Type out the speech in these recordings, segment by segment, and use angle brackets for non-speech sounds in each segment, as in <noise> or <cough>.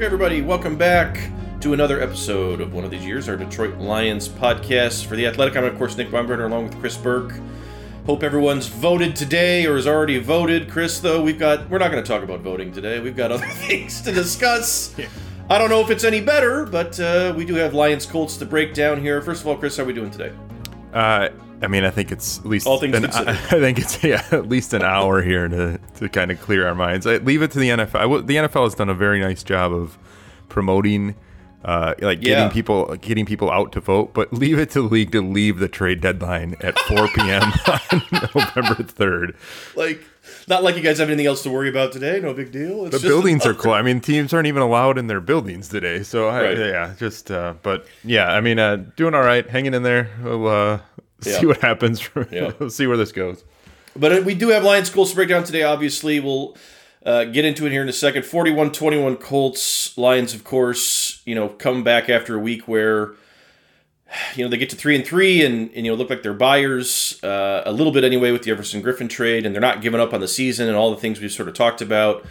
Okay, everybody, welcome back to another episode of one of these years, our Detroit Lions podcast for the Athletic. I'm, of course, Nick Baumgardner along with Chris Burke. Hope everyone's voted today or has already voted. Chris, though, we've got we're not going to talk about voting today. We've got other <laughs> things to discuss. I don't know if it's any better, but uh, we do have Lions Colts to break down here. First of all, Chris, how are we doing today? Uh, I mean, I think it's at least All things an, <laughs> considered. I think it's yeah, at least an hour here to, to kind of clear our minds. I leave it to the NFL. I the NFL has done a very nice job of promoting, uh, like Yeah. getting people getting people out to vote. But <laughs> leave it to the league to leave the trade deadline at 4 <laughs> p.m. on November 3rd. Like, not like you guys have anything else to worry about today. No big deal. It's The buildings are closed. I mean, teams aren't even allowed in their buildings today. So I, Right. yeah, just uh, but yeah, I mean, uh, doing all right, hanging in there. We'll uh, Yeah. see what happens. Yeah. <laughs> we'll see where this goes. But uh, we do have Lions Colts to break down today, obviously. We'll uh, get into it here in a second. 41 21 Colts. Lions, of course, you know, come back after a week where, you know, they get to 3 and 3 and, and you know, look like they're buyers uh, a little bit anyway with the Everson Griffen trade, and they're not giving up on the season and all the things we've sort of talked about.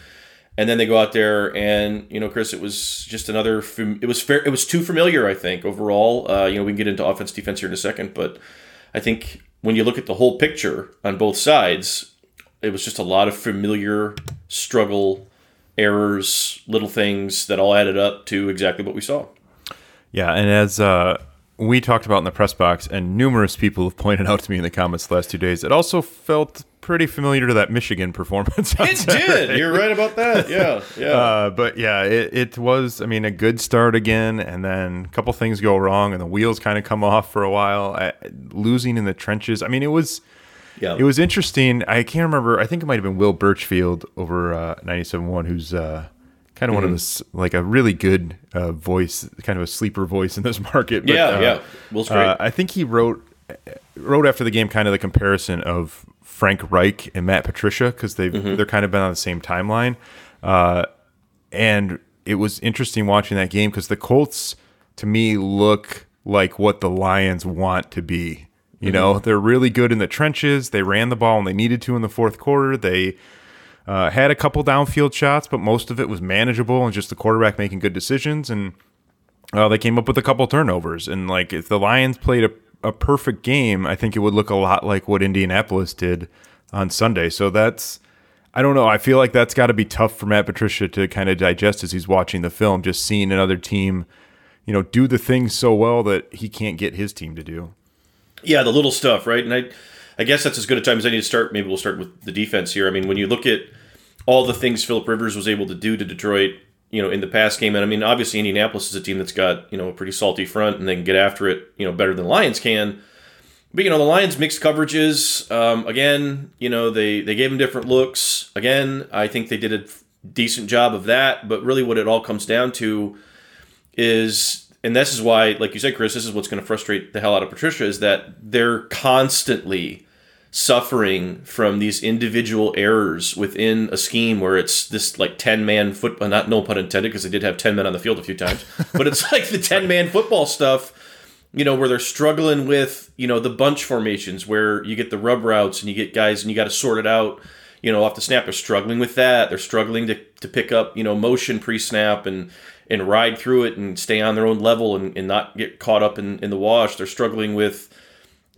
And then they go out there, and you know, Chris, it was just another. It was fair. It was too familiar, I think, overall. Uh, you know, we can get into offense, defense here in a second, but I think when you look at the whole picture on both sides, it was just a lot of familiar struggle, errors, little things that all added up to exactly what we saw. Yeah, and as uh, we talked about in the press box, and numerous people have pointed out to me in the comments the last two days, it also felt pretty familiar to that Michigan <laughs> performance. It Saturday. did. You're right about that. <laughs> Yeah, yeah. Uh, but yeah, it, it was, I mean, a good start again, and then a couple things go wrong, and the wheels kind of come off for a while. Uh, losing in the trenches. I mean, it was. yeah. It was interesting. I can't remember. I think it might have been Will Burchfield over uh, 97.1, who's uh, kind of one Mm-hmm. of this, like a really good uh, voice, kind of a sleeper voice in this <laughs> market. But, Yeah, uh, yeah. Will's great. Uh, I think he wrote wrote after the game kind of the comparison of Frank Reich and Matt Patricia because they've Mm-hmm. they're kind of been on the same timeline. Uh, and it was interesting watching that game because the Colts, to me, look like what the Lions want to be. You know, they're really good in the trenches. They ran the ball when they needed to in the fourth quarter. They uh, had a couple downfield shots, but most of it was manageable and just the quarterback making good decisions. And uh, they came up with a couple turnovers. And like, if the Lions played a, a perfect game, I think it would look a lot like what Indianapolis did on Sunday. So that's, I don't know. I feel like that's got to be tough for Matt Patricia to kind of digest as he's watching the film, just seeing another team, you know, do the things so well that he can't get his team to do. Yeah, the little stuff, right? And I, I guess that's as good a time as any to start. Maybe we'll start with the defense here. I mean, when you look at all the things Philip Rivers was able to do to Detroit, you know, in the past game, and I mean, obviously Indianapolis is a team that's got you know a pretty salty front, and they can get after it, you know, better than Lions can. But you know, the Lions mixed coverages. Um, again, you know, they they gave them different looks. Again, I think they did a decent job of that. But really, what it all comes down to is, and this is why, like you said, Chris, this is what's going to frustrate the hell out of Patricia is that they're constantly suffering from these individual errors within a scheme where it's this like 10 man football uh, not no pun intended because they did have 10 men on the field a few times <laughs> but it's like the 10 man football stuff you know where they're struggling with you know the bunch formations where you get the rub routes and you get guys and you got to sort it out you know off the snap. They're struggling with that. They're struggling to, to pick up you know motion pre-snap and and ride through it and stay on their own level and, and not get caught up in, in the wash. They're struggling with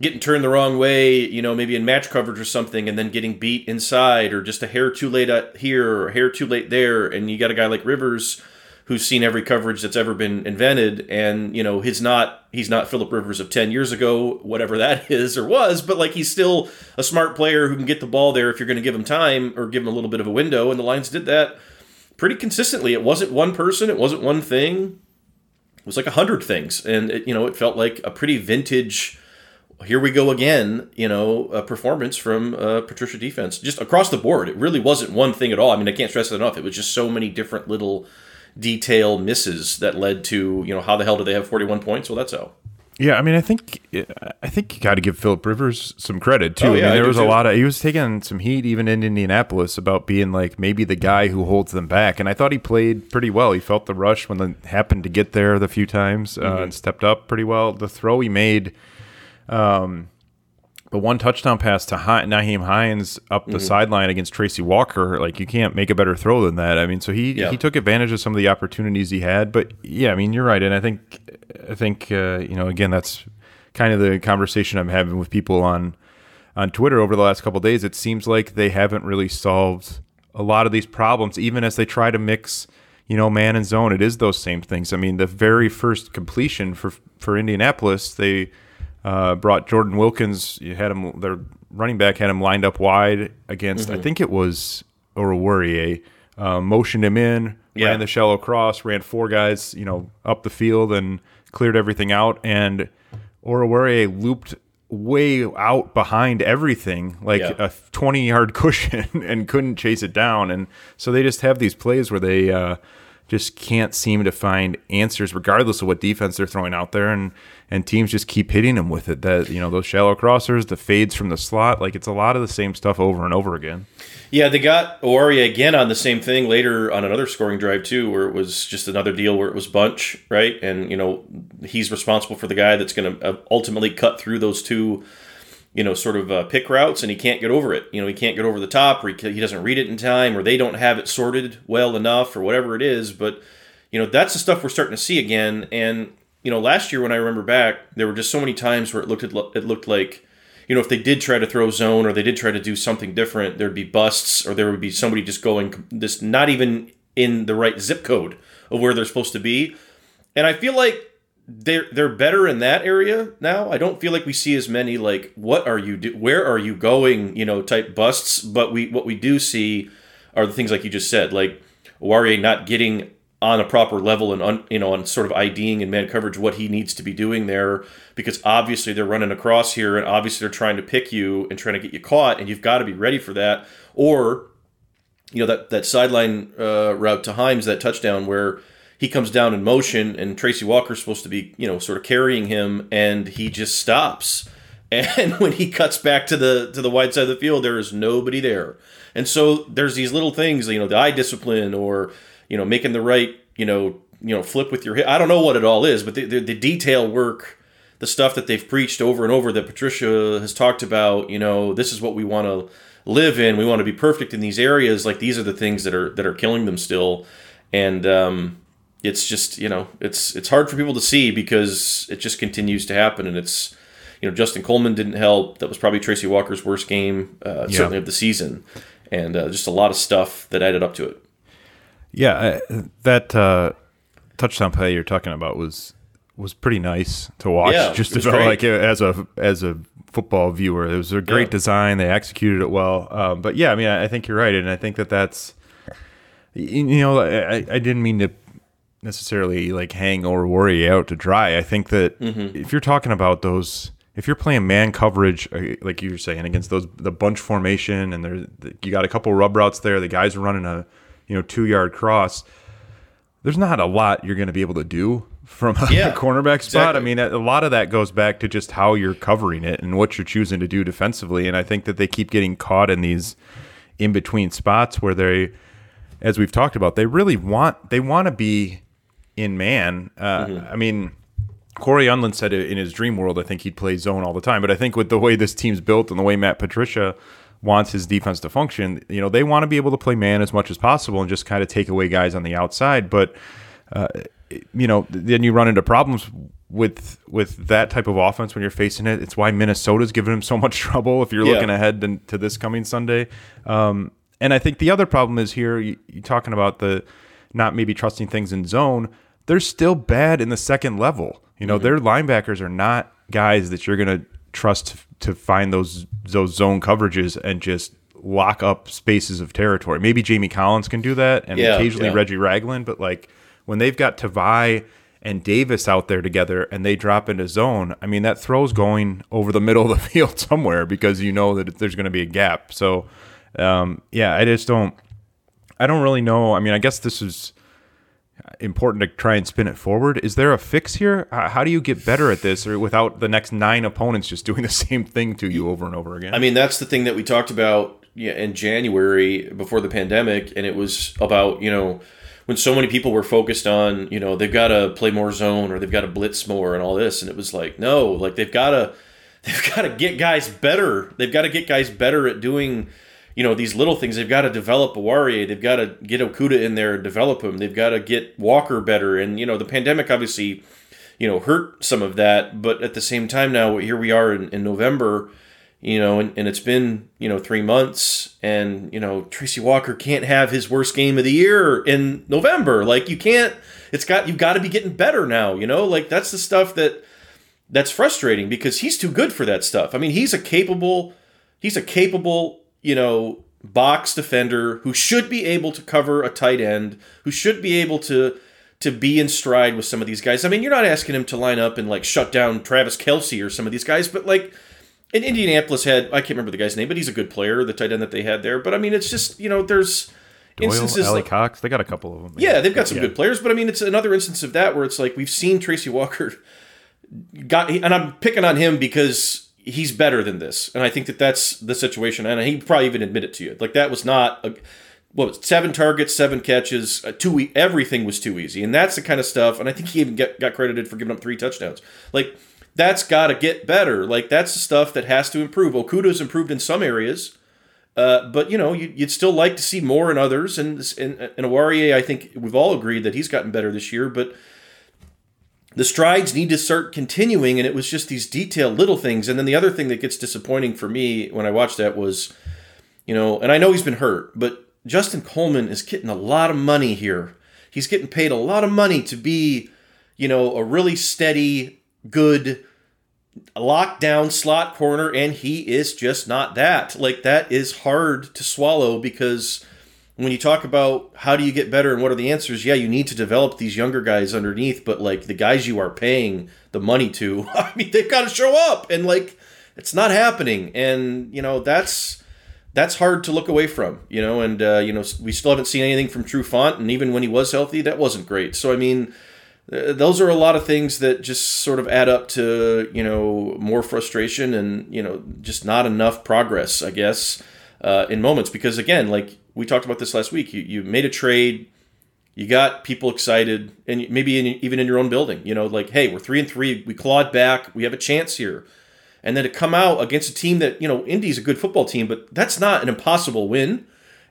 getting turned the wrong way, you know, maybe in match coverage or something, and then getting beat inside, or just a hair too late at here or a hair too late there, and you got a guy like Rivers who's seen every coverage that's ever been invented, and you know, he's not he's not Philip Rivers of ten years ago, whatever that <laughs> is or was, but like he's still a smart player who can get the ball there if you're going to give him time or give him a little bit of a window, and the Lions did that pretty consistently. It wasn't one person, it wasn't one thing. It was like a hundred things, and it, you know, it felt like a pretty vintage here we go again, you know, a performance from uh, Patricia defense just across the board. It really wasn't one thing at all. I mean, I can't stress it enough. It was just so many different little detail misses that led to, you know, how the hell did they have 41 points? Well, that's how. Yeah, I mean, I think I think you got to give Philip Rivers some credit too. Oh, yeah, I I mean, there do was a lot of he was taking some heat even in Indianapolis about being like maybe the guy who holds them back, and I thought he played pretty well. He felt the rush when it happened to get there the few times uh, Mm-hmm. and stepped up pretty well. The throw he made, um, the one touchdown pass to Hi- Nyheim Hines up Mm-hmm. the sideline against Tracy Walker, like you can't make a better throw than that. I mean, so he Yeah. he took advantage of some of the opportunities he had. But yeah, I mean, you're right, and I think I think uh, you know again that's kind of the conversation I'm having with people on on Twitter over the last couple of days. It seems like they haven't really solved a lot of these problems, even as they try to mix. You know, man and zone. It is those same things. I mean, the very first completion for for Indianapolis, they uh, brought Jordan Wilkins. You had him. Their running back had him lined up wide against. I think it was Oruwariye. Uh, motioned him in, Yeah. ran the shallow cross, ran four guys, you know, up the field and cleared everything out. And Oruwariye looped way out behind everything, like Yeah. a 20 yard <laughs> cushion, and couldn't chase it down. And so they just have these plays where they uh, just can't seem to find answers, regardless of what defense they're throwing out there. And and teams just keep hitting them with it. That you know those shallow crossers, the fades from the slot, like it's a lot of the same stuff over and over again. Yeah, they got Oruwariye again on the same thing later on another scoring drive too, where it was just another deal where it was bunch, right? And you know he's responsible for the guy that's going to uh, ultimately cut through those two, you know, sort of uh, pick routes, and he can't get over it. You know, he can't get over the top, or he, he doesn't read it in time, or they don't have it sorted well enough, or whatever it is. But you know, that's the stuff we're starting to see again. And you know, last year when I remember back, there were just so many times where it looked it looked like you know, if they did try to throw zone or they did try to do something different, there'd be busts or there would be somebody just going this not even in the right zip code of where they're supposed to be. And I feel like they're they're better in that area now. I don't feel like we see as many like what are you do where are you going, you know, type busts, but we what we do see are the things like you just said, like Oruwariye not getting on a proper level and on you know on sort of IDing and man coverage what he needs to be doing there. Because obviously they're running across here and obviously they're trying to pick you and trying to get you caught and you've got to be ready for that. Or you know that that sideline uh, route to Hines that touchdown where he comes down in motion and Tracy Walker's supposed to be you know sort of carrying him and he just stops. <laughs> And when he cuts back to the to the wide side of the field there is nobody there. And so there's these little things you know the eye discipline or you know making the right you know you know flip with your hip. I don't know what it all is but the, the, the detail work the stuff that they've preached over and over that Patricia has talked about you know this is what we want to live in. We want to be perfect in these areas. Like these are the things that are that are killing them still. And um it's just you know it's it's hard for people to see because it just continues to happen and it's you know Justin Coleman didn't help that was probably Tracy Walker's worst game uh, Yeah. certainly of the season and uh, just a lot of stuff that added up to it Yeah, uh, that uh, touchdown play you're talking about was was pretty nice to watch. Yeah, just about great. like as a as a football viewer, it was a great Yeah. design. They executed it well. Um, but yeah, I mean, I I think you're right, and I think that that's you you know, I, I didn't mean to necessarily like hang Oruwariye out to dry. I think that Mm-hmm. if you're talking about those, if you're playing man coverage, uh, like you were saying, against those the bunch formation, and there's you got a couple rub routes there, the guys are running a you know two yard cross. There's not a lot you're going to be able to do from a Yeah, <laughs> cornerback spot. I mean, a lot of that goes back to just how you're covering it and what you're choosing to do defensively. And I think that they keep getting caught in these in between spots where they, as we've talked about, they really want they want to be in man. Uh, Mm-hmm. I mean, Cory Undlin said it in his dream world. I think he'd play zone all the time. But I think with the way this team's built and the way Matt Patricia wants his defense to function, you know, they want to be able to play man as much as possible and just kind of take away guys on the outside. But uh, you know, then you run into problems with with that type of offense when you're facing it. It's why Minnesota's giving him so much <laughs> trouble. If you're Yeah. looking ahead to, to this coming Sunday, um, and I think the other problem is here. You, you're talking about the not maybe trusting things in zone. They're still bad in the second level. You know, their linebackers are not guys that you're going to trust to find those those zone coverages and just lock up spaces of territory. Maybe Jamie Collins can do that, and Yeah, occasionally yeah. Reggie Ragland, but like when they've got Tavai and Davis out there together and they drop into zone, I mean that throw's going over the <laughs> middle of the field somewhere because you know that there's going to be a gap. So um, yeah, I just don't. I don't really know. I mean, I guess this is important to try and spin it forward. Is there a fix here? How do you get better at this, or without the next nine opponents just <laughs> doing the same thing to you over and over again? I mean, that's the thing that we talked about in January before the pandemic, and it was about you know when so many people were focused on you know they've got to play more zone or they've got to blitz more and all this, and it was like no, like they've got to <laughs> they've got to get guys better. They've got to get guys better at doing, you know, these little things. They've got to develop Oruwariye. They've got to get Okudah in there, and develop him. They've got to get Walker better. And you know, the pandemic obviously, you know, hurt some of that. But at the same time, now here we are in, in November. You know, and, and it's been, you know, three months, and, you know, Tracy Walker can't have his worst game of the year in November. Like, you can't, it's got, you've got to be getting better now, you know? Like, that's the stuff that, that's frustrating because he's too good for that stuff. I mean, he's a capable, he's a capable, you know, box defender who should be able to cover a tight end, who should be able to to be in stride with some of these guys. I mean, you're not asking him to line up and like shut down Travis Kelce or some of these guys, but like in Indianapolis had I can't remember the guy's name, but he's a good player, the tight end that they had there. But I mean, it's just you know, there's Doyle, instances Ali like, Cox, they got a couple of them. yeah, they've got some Yeah. good players, but I mean, it's another instance of that where it's like we've seen Tracy Walker <laughs> got, and I'm picking on him because he's better than this, and I think that that's the situation, and he probably even admit it to you. Like that was not a, what was it, seven targets, seven catches, uh, too e- everything was too easy, and that's the kind of stuff. And I think he even get, got credited for giving up three touchdowns. Like that's got to get better. Like that's the stuff that has to improve. Okudah's improved in some areas. Uh, but you know, you, you'd still like to see more in others, and and and Oruwariye, I think we've all agreed that he's gotten better this year. But the strides need to start continuing, and it was just these detailed little things. And then the other thing that gets disappointing for me when I watched that was, you know, and I know he's been hurt, but Justin Coleman is getting a lot of money here. He's getting paid a lot of money to be, you know, a really steady, good lockdown slot corner, and he is just not that. Like that is hard to swallow because when you talk about how do you get better and what are the answers, yeah, you need to develop these younger guys underneath, but like the guys you are paying the money to, <laughs> I mean, they've got to show up, and like it's not happening, and you know that's that's hard to look away from, you know, and uh, you know we still haven't seen anything from Trufant, and even when he was healthy, that wasn't great. So I mean, uh, those are a lot of things that just sort of add up to you know more frustration and you know just not enough progress, I guess, uh, in moments because again, like we talked about this last week, you you made a trade. You got people excited, and maybe in, even in your own building, you know, like, hey, we're three and three, we clawed back, we have a chance here and then to come out against a team that you know Indy's a good football team, but that's not an impossible win,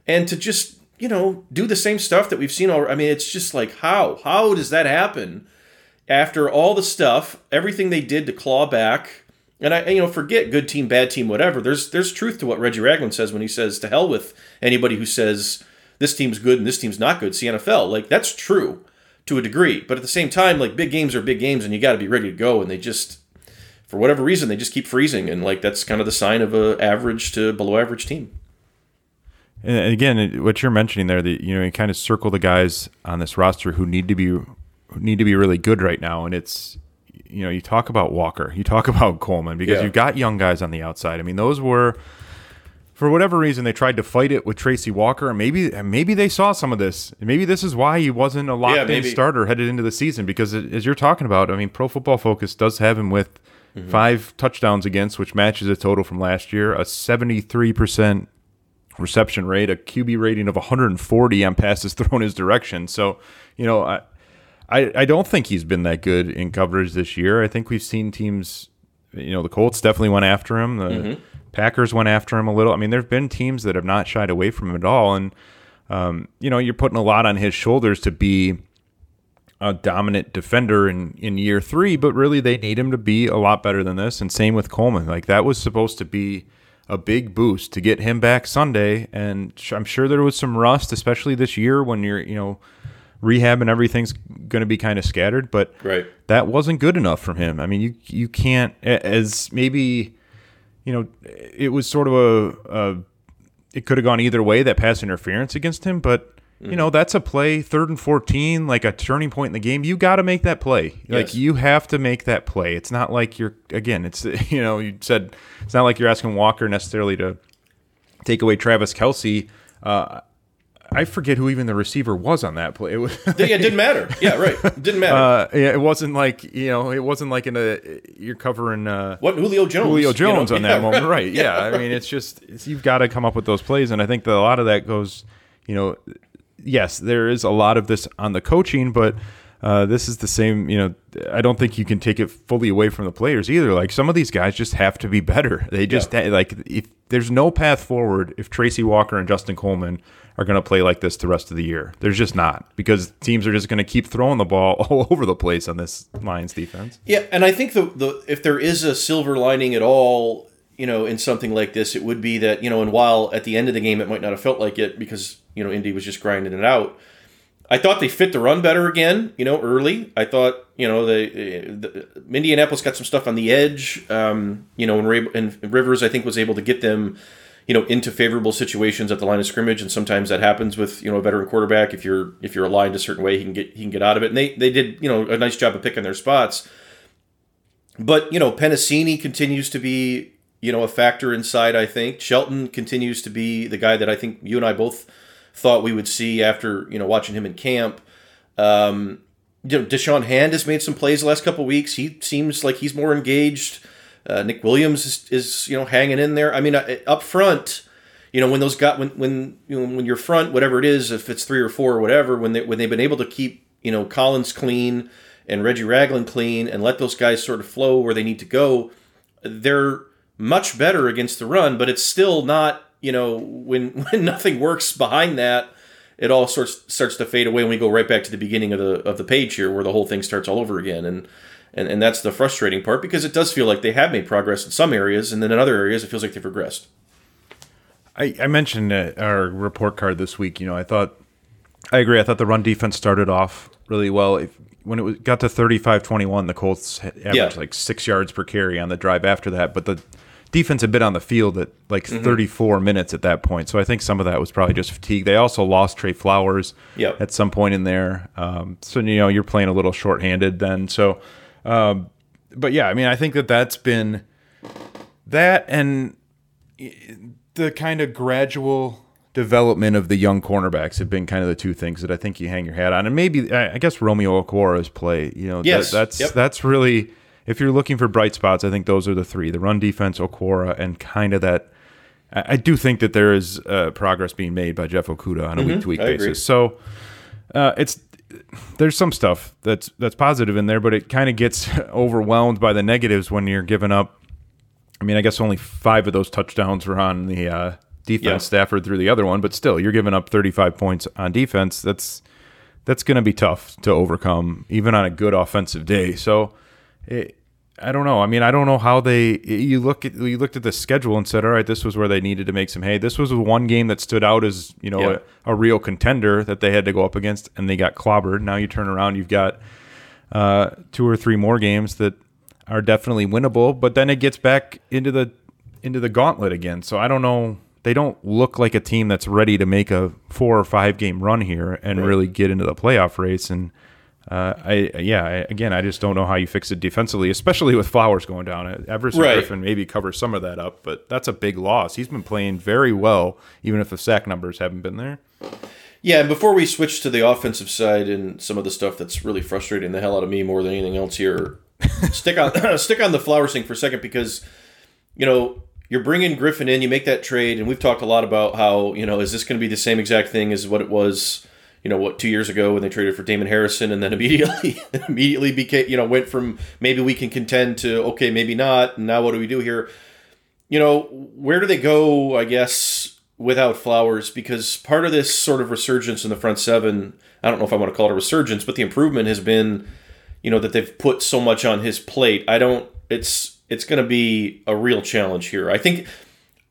and to just you know do the same stuff that we've seen already. I mean, it's just like how how does that happen after all the stuff, everything they did to claw back? And I you know forget good team, bad team, whatever. There's there's truth to what Reggie Ragland says when he says to hell with anybody who says this team's good and this team's not good. The NFL, like that's true to a degree, but at the same time, like big games are big games, and you got to be ready to go. And they just for whatever reason they just keep freezing and like that's kind of the sign of a average to below average team And again, what you're mentioning there, that you know, you kind of circle the guys on this roster who need to be who need to be really good right now, and it's you know, you talk about Walker, you talk <laughs> about Coleman because Yeah. you've got young guys on the outside. I mean, those were for whatever reason they tried to fight it with Tracy Walker, and maybe maybe they saw some of this. Maybe this is why he wasn't a locked in starter headed into the season because it- as you're talking about, I mean, Pro Football Focus does have him with mm-hmm. five touchdowns against, which matches a total from last year, a 73 percent reception rate, a QB rating of 140 on passes <laughs> thrown his direction. So, you know, I, I, I don't think he's been that good in coverage this year. I think we've seen teams, you know, the Colts definitely went after him. The Packers went after him a little. I mean, there have been teams that have not shied away from him at all. And, um, you know, you're putting a lot on his shoulders to be a dominant defender in, in year three, but really they need him to be a lot better than this. And same with Coleman. Like that was supposed to be a big boost to get him back Sunday. And I'm sure there was some rust, especially this year when you're, you know, rehab and everything's going to be kind of scattered. But Right. that wasn't good enough from him. I mean, you you can't as maybe, you know, it was sort of a, a it could have gone either way that pass interference against him, but you know that's a play third and 14 like a turning point in the game you got to make that play like you have to make that play it's not like you're again it's <laughs> you know you said it's not like you're asking walker necessarily to take away travis kelce uh, i forget who even the receiver was on that play. <laughs> It was yeah it didn't matter. <laughs> Yeah right. It didn't matter. Uh, yeah, it wasn't like you know it wasn't like in a you're covering uh what Julio Jones Julio you know? Jones on Yeah, that moment, right? Yeah, I mean, it's just it's, you've got to come up with those plays, and I think that a lot of that goes, you know, yes, there is a lot of this on the coaching, but uh, this is the same. You know, I don't think you can take it fully away from the players either. Like some of these guys just have to be better. <laughs> They just yeah. like if there's no path forward if Tracy Walker and Justin Coleman are going to play like this the rest of the year. There's just not because teams are just going to keep throwing the ball <laughs> all over the place on this Lions defense. Yeah, and I think the the if there is a silver lining at all, you know, in something like this, it would be that you know, and while at the end of the game it might not have felt like it because you know Indy was just grinding it out I thought they fit the run better again, you know, early. I thought, you know, the, the Indianapolis got some stuff on the edge, um, you know, and, and Rivers, I think, was able to get them, you know, into favorable situations at the line of scrimmage, and sometimes that happens with, you know, a veteran quarterback. If you're if you're aligned a certain way, he can get he can get out of it, and they they did, you know, a nice job of picking their spots. But you know, Penisini continues to be, you know, a factor inside. I think Shelton continues to be the guy that I think you and I both thought we would see after you know watching him in camp. Um, you know, Da'Shawn Hand has made some plays the last couple weeks. He seems like he's more engaged. Uh, Nick Williams is, is, you know hanging in there. I mean, uh, up front, you know when those got when when you know, when you're front, whatever it is, if it's three or four or whatever, when they when they've been able to keep you know Collins clean and Reggie Ragland clean and let those guys sort of flow where they need to go, they're much better against the run. But it's still not you know, when <laughs> when nothing works behind that, it all sorts starts to fade away, and we go right back to the beginning of the of the page here, where the whole thing starts all over again, and and and that's the frustrating part because it does feel like they have made progress in some areas, and then in other areas it feels like they've regressed. I, I mentioned our report card this week. You know, I thought I agree. I thought the run defense started off really well. If, when it was, got to 35-21, the Colts averaged yeah. like six yards per carry on the drive after that. But the defense had been on the field at like mm-hmm. 34 minutes at that point. So I think some of that was probably just fatigue. They also lost Trey Flowers yep. at some point in there. Um, so, you know, you're playing a little shorthanded then. So, um, but yeah, I mean, I think that that's been that and the kind of gradual development of the young cornerbacks have been kind of the two things that I think you hang your hat on. And maybe, I guess Romeo Okwara's play, you know, yes. That, that's, yep. that's really if you're looking for bright spots, I think those are the three: the run defense, Okwara, and kind of that. I do think that there is uh, progress being made by Jeff Okudah on a week to week basis. Agree. So uh, it's there's some stuff that's that's positive in there, but it kind of gets <laughs> overwhelmed by the negatives when you're giving up. I mean, I guess only five of those touchdowns were on the uh, defense. Yeah. Stafford threw the other one, but still, you're giving up 35 points on defense. That's that's going to be tough to overcome, even on a good offensive day. So it, I don't know. I mean, I don't know how they. You look at you looked at the schedule and said, "All right, this was where they needed to make some hay." This was one game that stood out as you know yeah. a, a, real contender that they had to go up against, and they got clobbered. Now you turn around, you've got uh, two or three more games that are definitely winnable, but then it gets back into the into the gauntlet again. So I don't know. They don't look like a team that's ready to make a four or five game run here and right. really get into the playoff race and uh, I yeah, I, again, I just don't know how you fix it defensively, especially with Flowers going down. Everson right. Griffen maybe covers some of that up, but that's a big loss. He's been playing very well, even if the sack numbers haven't been there. Yeah, and before we switch to the offensive side and some of the stuff that's really frustrating the hell out of me more than anything else here, <laughs> stick on <clears throat> stick on the Flowers thing for a second because you know you're bringing Griffen in, you make that trade, and we've talked a lot about how you know is this going to be the same exact thing as what it was you know what two years ago when they traded for Damon Harrison and then <laughs> immediately immediately became you know went from maybe we can contend to okay maybe not and now what do we do here? You know where do they go I guess without Flowers? Because part of this sort of resurgence in the front seven I don't know if I want to call it a resurgence but the improvement has been you know that they've put so much on his plate. I don't it's it's going to be a real challenge here. I think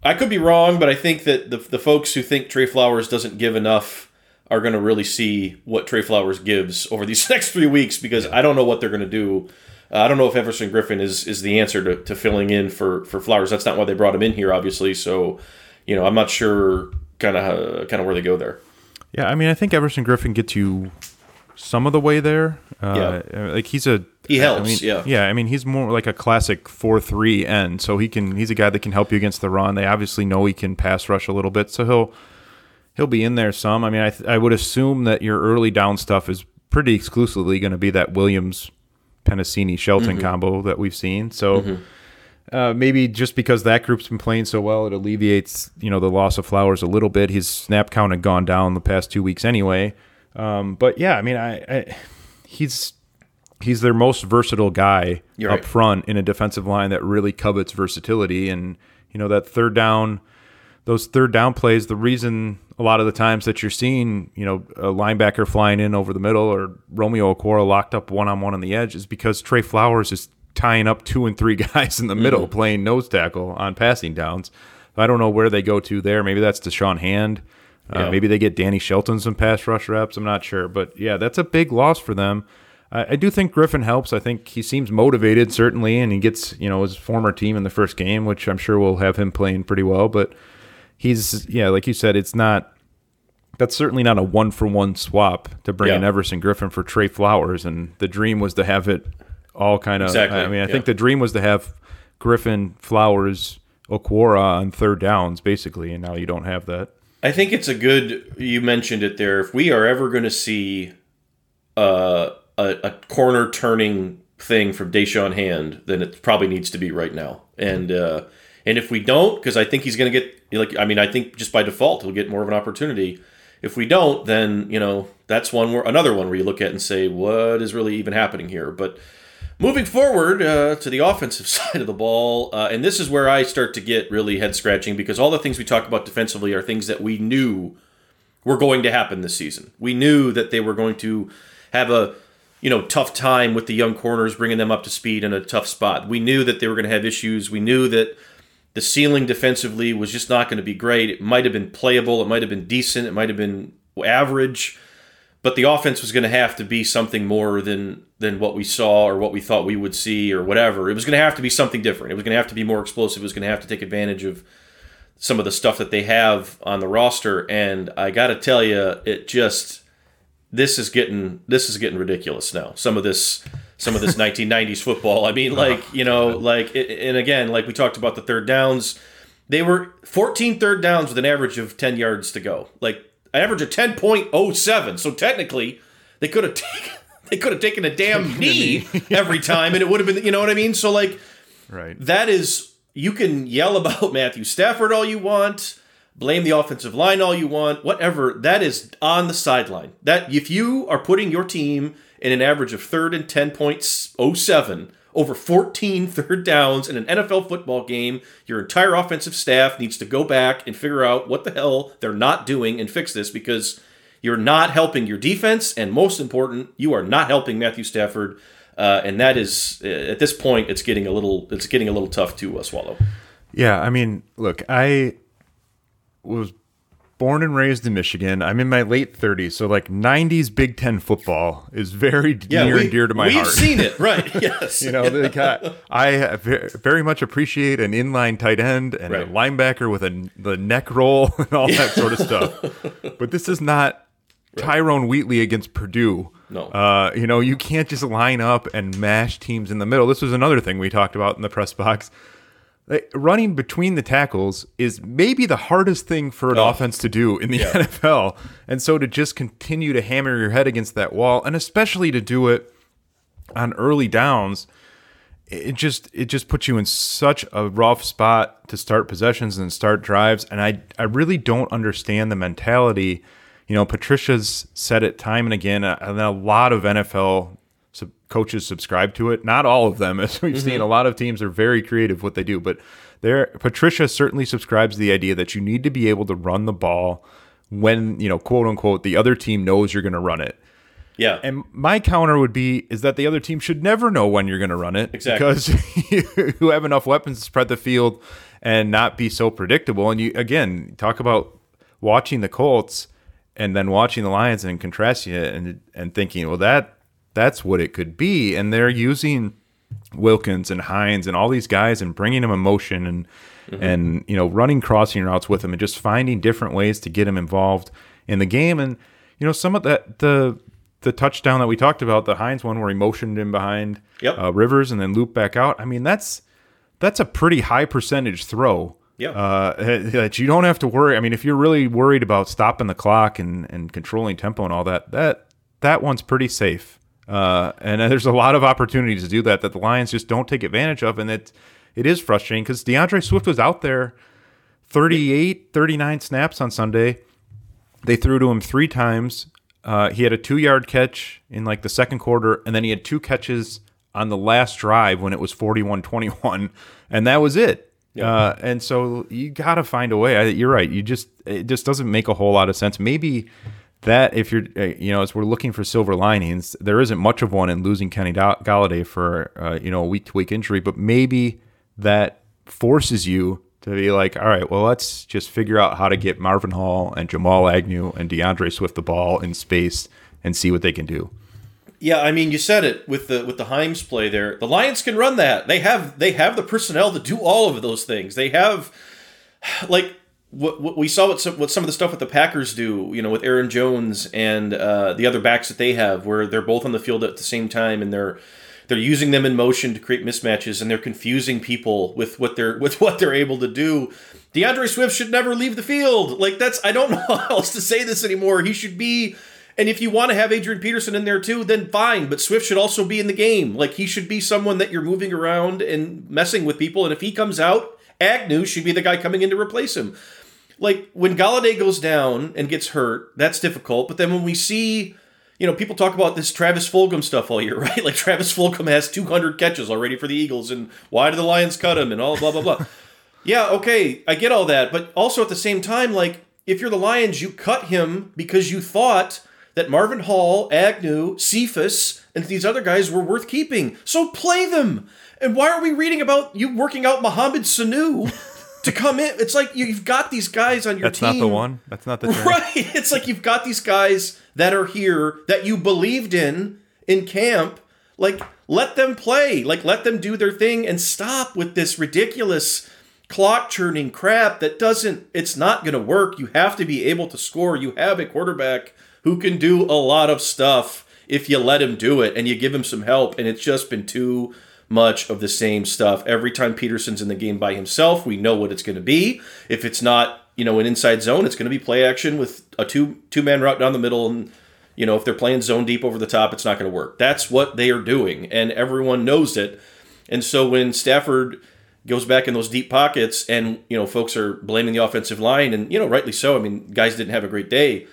I could be wrong but I think that the the folks who think Trey Flowers doesn't give enough are going to really see what Trey Flowers gives over these <laughs> next three weeks because I don't know what they're going to do. Uh, I don't know if Everson Griffen is is the answer to, to filling in for for Flowers. That's not why they brought him in here, obviously. So, you know, I'm not sure kind of kind of where they go there. Yeah, I mean, I think Everson Griffen gets you some of the way there. Uh, yeah, like he's a he helps. I mean, yeah, yeah. I mean, he's more like a classic four three end, so he can. He's a guy that can help you against the run. They obviously know he can pass rush a little bit, so he'll he'll be in there some. I mean, I, th- I would assume that your early down stuff is pretty exclusively going to be that Williams Penisini Shelton mm-hmm. combo that we've seen. So mm-hmm. uh, maybe just because that group's been playing so well, it alleviates you know the loss of Flowers a little bit. His snap count had gone down the past two weeks anyway. Um, but yeah, I mean, I, I he's he's their most versatile guy You're up right. front in a defensive line that really covets versatility. And you know that third down, those third down plays. The reason a lot of the times that you're seeing, you know, a linebacker flying in over the middle or Romeo Okwara locked up one on one on the edge is because Trey Flowers is tying up two and three <laughs> guys in the middle playing nose tackle on passing downs. I don't know where they go to there. Maybe that's Da'Shawn Hand. Uh, Yeah. Maybe they get Danny Shelton some pass rush reps. I'm not sure, but yeah, that's a big loss for them. I, I do think Griffen helps. I think he seems motivated certainly, and he gets you know his former team in the first game, which I'm sure will have him playing pretty well. But he's yeah, like you said, it's not. That's certainly not a one for one swap to bring in Yeah. Everson Griffen for Trey Flowers, and the dream was to have it all kind of. Exactly, I mean, I yeah. think the dream was to have Griffen, Flowers, Okwara on third downs, basically, and now you don't have that. I think it's a good. You mentioned it there. If we are ever going to see uh, a, a corner turning thing from Da'Shawn Hand, then it probably needs to be right now. And uh, and if we don't, because I think he's going to get like I mean I think just by default he'll get more of an opportunity. If we don't, then you know that's one where another one where you look at and say what is really even happening here. But Moving forward uh, to the offensive <laughs> side of the ball, uh, and this is where I start to get really head scratching because all the things we talk about defensively are things that we knew were going to happen this season. We knew that they were going to have a you know tough time with the young corners, bringing them up to speed in a tough spot. We knew that they were going to have issues. We knew that the ceiling defensively was just not going to be great. It might have been playable. It might have been decent. It might have been average but the offense was going to have to be something more than than what we saw or what we thought we would see or whatever. It was going to have to be something different. It was going to have to be more explosive. It was going to have to take advantage of some of the stuff that they have on the roster. And I got to tell you, it just this is getting this is getting ridiculous now. Some of this some of this <laughs> 1990s football. I mean, like you know, like and again, like we talked about the third downs. They were 14 third downs with an average of 10 yards to go. Like an average of 10.07. So technically, they could have <laughs> taken they could have taken a damn knee <laughs> every time and it would have been, you know what I mean? So like Right. that is you can yell about Matthew Stafford all you want, blame the offensive line all you want, whatever. That is on the sideline. That if you are putting your team in an average of third and 10.07 over 14 <laughs> third downs in an NFL football game, your entire offensive staff needs to go back and figure out what the hell they're not doing and fix this because you're not helping your defense, and most important, you are not helping Matthew Stafford. Uh, and that is, uh, at this point, it's getting a little, it's getting a little tough to uh, swallow. Yeah, I mean, look, I was born and raised in Michigan. I'm in my late 30s, so like 90s Big Ten football is very near we, and dear to my heart. we've seen it, <laughs> right? Yes, You know, guy, I ve- very much appreciate an inline tight end and a linebacker with a the neck roll <laughs> and all that sort of stuff. But this is not <laughs> Tyrone Wheatley against Purdue. No. Uh, you know, you can't just line up and mash teams in the middle. This was another thing we talked about in the press box. Like, running between the tackles is maybe the hardest thing for an Oh. offense to do in the Yeah. NFL. And so to just continue to hammer your head against that wall, and especially to do it on early downs, it just it just puts you in such a rough spot to start possessions and start drives. And I I really don't understand the mentality. You know, Patricia's said it time and again, uh, and a lot of NFL sub- coaches subscribe to it. Not all of them, <laughs> as we've seen. Mm-hmm. A lot of teams are very creative what they do, but there Patricia certainly subscribes to the idea that you need to be able to run the ball when you know, quote unquote, the other team knows you're going to run it. yeah. And my counter would be is that the other team should never know when you're going to run it Exactly. because <laughs> you have enough weapons to spread the field and not be so predictable. And you again talk about watching the Colts and then watching the Lions and contrasting it and and thinking, well, that that's what it could be. And they're using Wilkins and Hines and all these guys and bringing them emotion and and you know running crossing routes with them and just finding different ways to get him involved in the game and you know some of that the the touchdown that we talked about the Hines one where he motioned him behind Yep. uh, Rivers and then looped back out I mean that's that's a pretty high percentage throw Yeah. uh, <laughs> that you don't have to worry I mean if you're really worried about stopping the clock and and controlling tempo and all that that that one's pretty safe uh, and there's a lot of opportunities to do that that the Lions just don't take advantage of, and it it is frustrating because DeAndre Swift was out there 38, 39 snaps on Sunday. They threw to him three times. Uh, he had a two yard catch in like the second quarter, and then he had two catches on the last drive when it was 41 21, and that was it. Uh, and so you got to find a way. I, you're right. You just, it just doesn't make a whole lot of sense. Maybe that if you're, uh, you know, as we're looking for silver linings, there isn't much of one in losing Kenny Golladay for, uh, you know, a week to week injury, but maybe that forces you to be like, all right, well, let's just figure out how to get Marvin Hall and Jamal Agnew and DeAndre Swift the ball in space and see what they can do. Yeah, I mean, you said it with the with the Hines play there. The Lions can run that. They have they have the personnel to do all of those things. They have like what, what we saw what some, what some of the stuff with the Packers do, you know, with Aaron Jones and uh, the other backs that they have, where they're both on the field at the same time and they're they're using them in motion to create mismatches and they're confusing people with what they're with what they're able to do. DeAndre Swift should never leave the field. Like that's I don't <laughs> know how else to say this anymore. He should be and if you want to have Adrian Peterson in there too, then fine. But Swift should also be in the game. Like he should be someone that you're moving around and messing with people. And if he comes out, Agnew should be the guy coming in to replace him. Like when Golladay goes down and gets hurt, that's difficult. But then when we see, you know, people talk about this Travis Fulgham stuff all year, <laughs> right? Like Travis Fulgham has 200 catches already for the Eagles, and why do the Lions cut him? And all blah blah blah. <laughs> yeah, okay, I get all that, but also at the same time, like if you're the Lions, you cut him because you thought that Marvin Hall, Agnew, Cephus, and these other guys were worth keeping. So play them. And why are we reading about you working out Mohamed Sanu to come in? It's like you've got these guys on your That's team. That's not the one. That's not the. <laughs> Right. It's like you've got these guys that are here that you believed in in camp. Like let them play. Like let them do their thing and stop with this ridiculous clock churning crap that doesn't it's not going to work. You have to be able to score. You have a quarterback who can do a lot of stuff if you let him do it and you give him some help. And it's just been too much of the same stuff. Every time Peterson's in the game by himself, we know what it's going to be. If it's not, you know, an inside zone, it's going to be play action with a two two man route down the middle and you know, if they're playing zone deep over the top, it's not going to work. That's what they are doing, and everyone knows it. And so when Stafford goes back in those deep pockets, and you know, folks are blaming the offensive line, and you know, rightly so. I mean, guys didn't have a great day.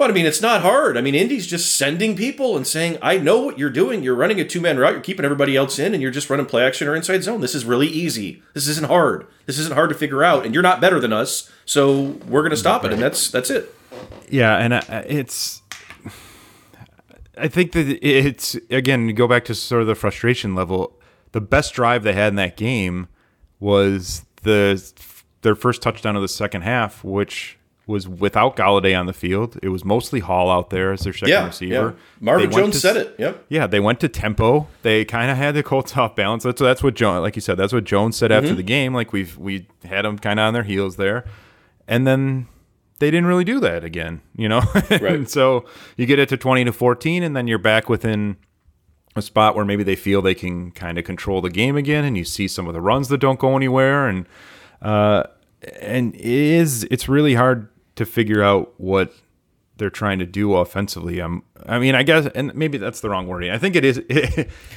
But I mean, it's not hard. I mean, Indy's just sending people and saying, I know what you're doing. You're running a two man route. You're keeping everybody else in, and you're just running play action or inside zone. This is really easy. This isn't hard. This isn't hard to figure out. And you're not better than us. So we're going to stop it. And that's that's it. Yeah. And uh, it's. I think that it's, again, go back to sort of the frustration level. The best drive they had in that game was the their first touchdown of the second half, which was without Golladay on the field. It was mostly Hall out there as their second Yeah, receiver. yeah. Marvin Jones to- said it. Yep. Yeah, they went to tempo. They kind of had the Colts <laughs> off balance. That's that's what Jones, like you said, that's what Jones said Mm-hmm. after the game. Like we've we had them kind of on their heels there, and then they didn't really do that again. You know, <laughs> Right. and so you get it to twenty to fourteen, and then you're back within a spot where maybe they feel they can kind of control the game again, and you see some of the runs that don't go anywhere, and uh, and it is it's really hard to figure out what they're trying to do offensively. Um, I mean, I guess, and maybe that's the wrong wording. I think it is. <laughs>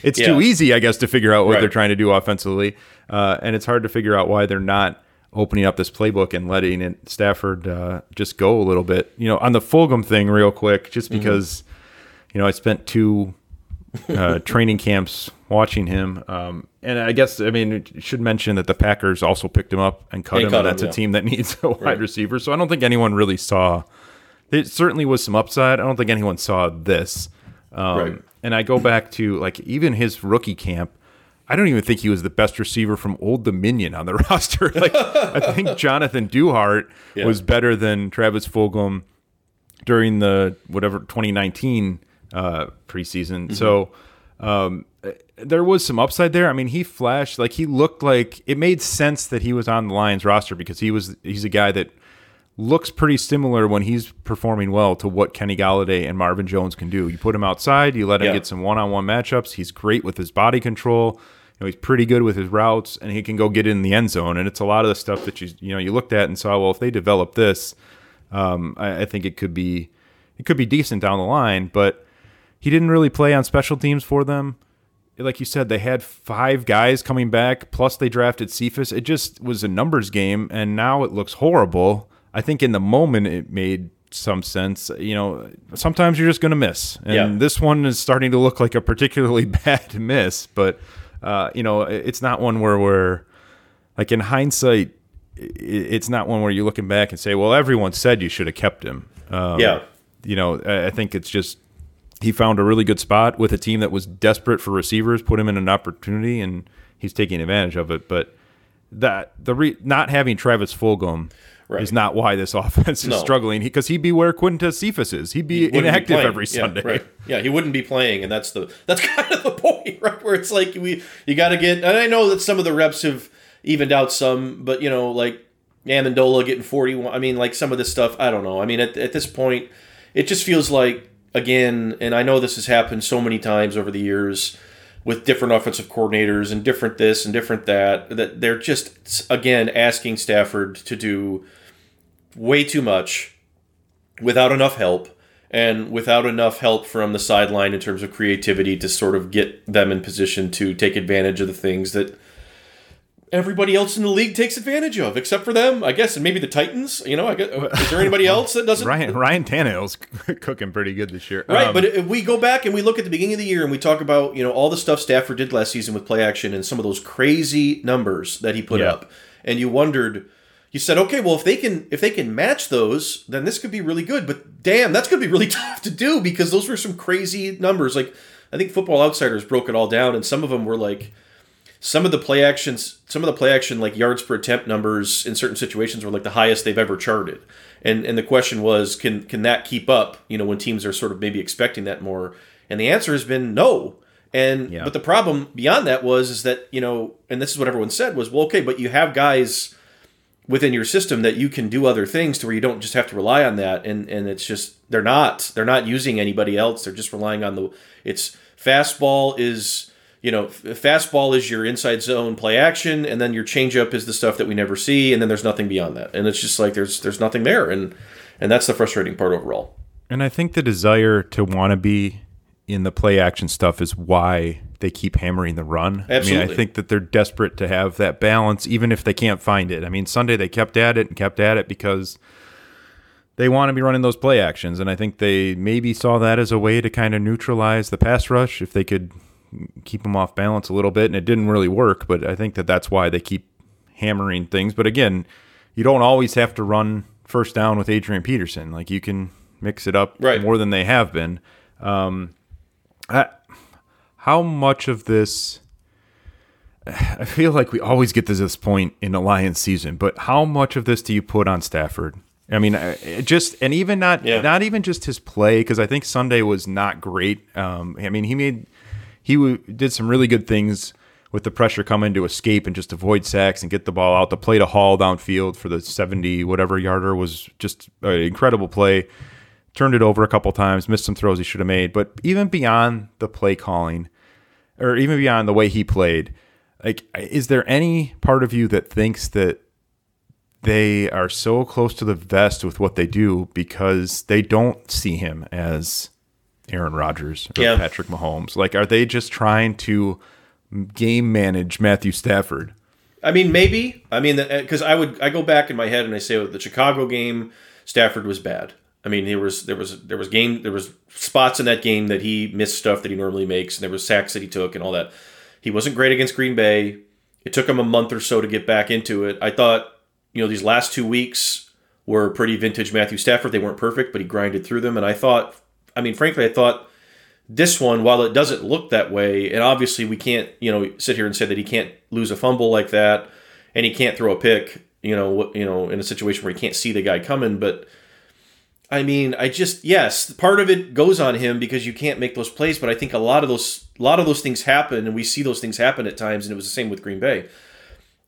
it's too easy, I guess, to figure out what Right. they're trying to do offensively, uh, and it's hard to figure out why they're not opening up this playbook and letting it, Stafford uh, just go a little bit. You know, on the Fulgham thing, real quick, just Mm-hmm. because you know I spent two uh, training camps watching him. Um, and I guess I mean should mention that the Packers also picked him up and cut him. cut and him, that's yeah. a team that <laughs> needs a wide Right. receiver. So I don't think anyone really saw. It certainly was some upside. I don't think anyone saw this. Um, Right. And I go back to like even his rookie camp. I don't even think he was the best receiver from Old Dominion on the <laughs> roster. Like I think <laughs> Jonathan Duhart Yeah. was better than Travis Fulgham during the whatever 2019 uh, preseason. Mm-hmm. So um, there was some upside there. I mean, he flashed like he looked like it made sense that he was on the Lions roster because he was he's a guy that looks pretty similar when he's performing well to what Kenny Golladay and Marvin Jones can do. You put him outside, you let him Yeah. get some one-on-one matchups. He's great with his body control. You know, he's pretty good with his routes, and he can go get in the end zone. And it's a lot of the stuff that you you know you looked at and saw. Well, if they develop this, um, I, I think it could be it could be decent down the line. But he didn't really play on special teams for them. Like you said, they had five guys coming back, plus they drafted Cephus. It just was a numbers game, and now it looks horrible. I think in the moment it made some sense. You know, sometimes you're just going to miss, and Yeah. this one is starting to look like a particularly <laughs> bad miss. But uh, you know, it's not one where we're like in hindsight. It's not one where you're looking back and say, "Well, everyone said you should have kept him." Um, Yeah. you know, I I think it's just he found a really good spot with a team that was desperate for receivers, put him in an opportunity, and he's taking advantage of it. But that the re, not having Travis Fulgham Right. is not why this <laughs> offense is No. struggling because he'd be where Quintez Cephus is. He'd be be inactive playing. every Yeah, Sunday. right. <laughs> Yeah, he wouldn't be playing, and that's the that's <laughs> kind of the point, right? Where it's like we you got to get. And I know that some of the reps have evened out some, but you know, like Amendola getting forty one. I mean, like some of this stuff. I don't know. I mean, at at this point, it just feels like again, and I know this has happened so many times over the years with different offensive coordinators and different this and different that that they're just again asking Stafford to do way too much without enough help and without enough help from the sideline in terms of creativity to sort of get them in position to take advantage of the things that everybody else in the league takes advantage of, except for them, I guess, and maybe the Titans. You know, I guess, is there anybody else that doesn't? Ryan Ryan Tannehill's <laughs> cooking pretty good this year. Right, Um, but if we go back and we look at the beginning of the year and we talk about you know all the stuff Stafford did last season with play action and some of those crazy numbers that he put Yeah. up, and you wondered, you said, okay, well if they can if they can match those, then this could be really good. But damn, that's going to be <laughs> really tough to do because those were some crazy numbers. Like I think Football Outsiders broke it all down, and some of them were like some of the play actions some of the play action like yards per attempt numbers in certain situations were like the highest they've ever charted. And and the question was can can that keep up you know when teams are sort of maybe expecting that more? And the answer has been no. And Yeah. but the problem beyond that was is that you know and this is what everyone said was well okay but you have guys within your system that you can do other things to where you don't just have to rely on that. And and it's just they're not they're not using anybody else. They're just relying on the it's fastball is you know fastball is your inside zone play action and then your changeup is the stuff that we never see and then there's nothing beyond that and it's just like there's there's nothing there and and that's the frustrating part overall And I think the desire to want to be in the play action stuff is why they keep hammering the run. Absolutely. I mean, I think that they're desperate to have that balance, even if they can't find it. I mean, Sunday they kept at it and kept at it because they want to be running those play actions. And I think they maybe saw that as a way to kind of neutralize the pass rush if they could keep them off balance a little bit. And it didn't really work, but I think that that's why they keep hammering things. But again, you don't always have to run first down with Adrian Peterson. Like you can mix it up Right. more than they have been. Um, I, how much of this? I feel like we always get to this point in the Lions season, but how much of this do you put on Stafford? I mean, just and even not Yeah. not even just his play because I think Sunday was not great. Um, I mean, he made he w- did some really good things with the pressure coming to escape and just avoid sacks and get the ball out. The play to Hall downfield for the seventy whatever yarder was just an incredible play. Turned it over a couple times, missed some throws he should have made. But even beyond the play calling, or even beyond the way he played, like, is there any part of you that thinks that they are so close to the vest with what they do because they don't see him as Aaron Rodgers or Yeah. Patrick Mahomes? Like, are they just trying to game manage Matthew Stafford? I mean, maybe. I mean, because uh, I would I go back in my head and I say, well, the Chicago game, Stafford was bad. I mean, there was there was there was game there was spots in that game that he missed stuff that he normally makes, and there was sacks that he took and all that. He wasn't great against Green Bay. It took him a month or so to get back into it. I thought, you know, these last two weeks were pretty vintage Matthew Stafford. They weren't perfect, but he grinded through them. And I thought, I mean, frankly, I thought this one, while it doesn't look that way, and obviously we can't, you know, sit here and say that he can't lose a fumble like that, and he can't throw a pick, you know, you know, in a situation where he can't see the guy coming. But I mean, I just yes, part of it goes on him because you can't make those plays. But I think a lot of those, a lot of those things happen, and we see those things happen at times. And it was the same with Green Bay.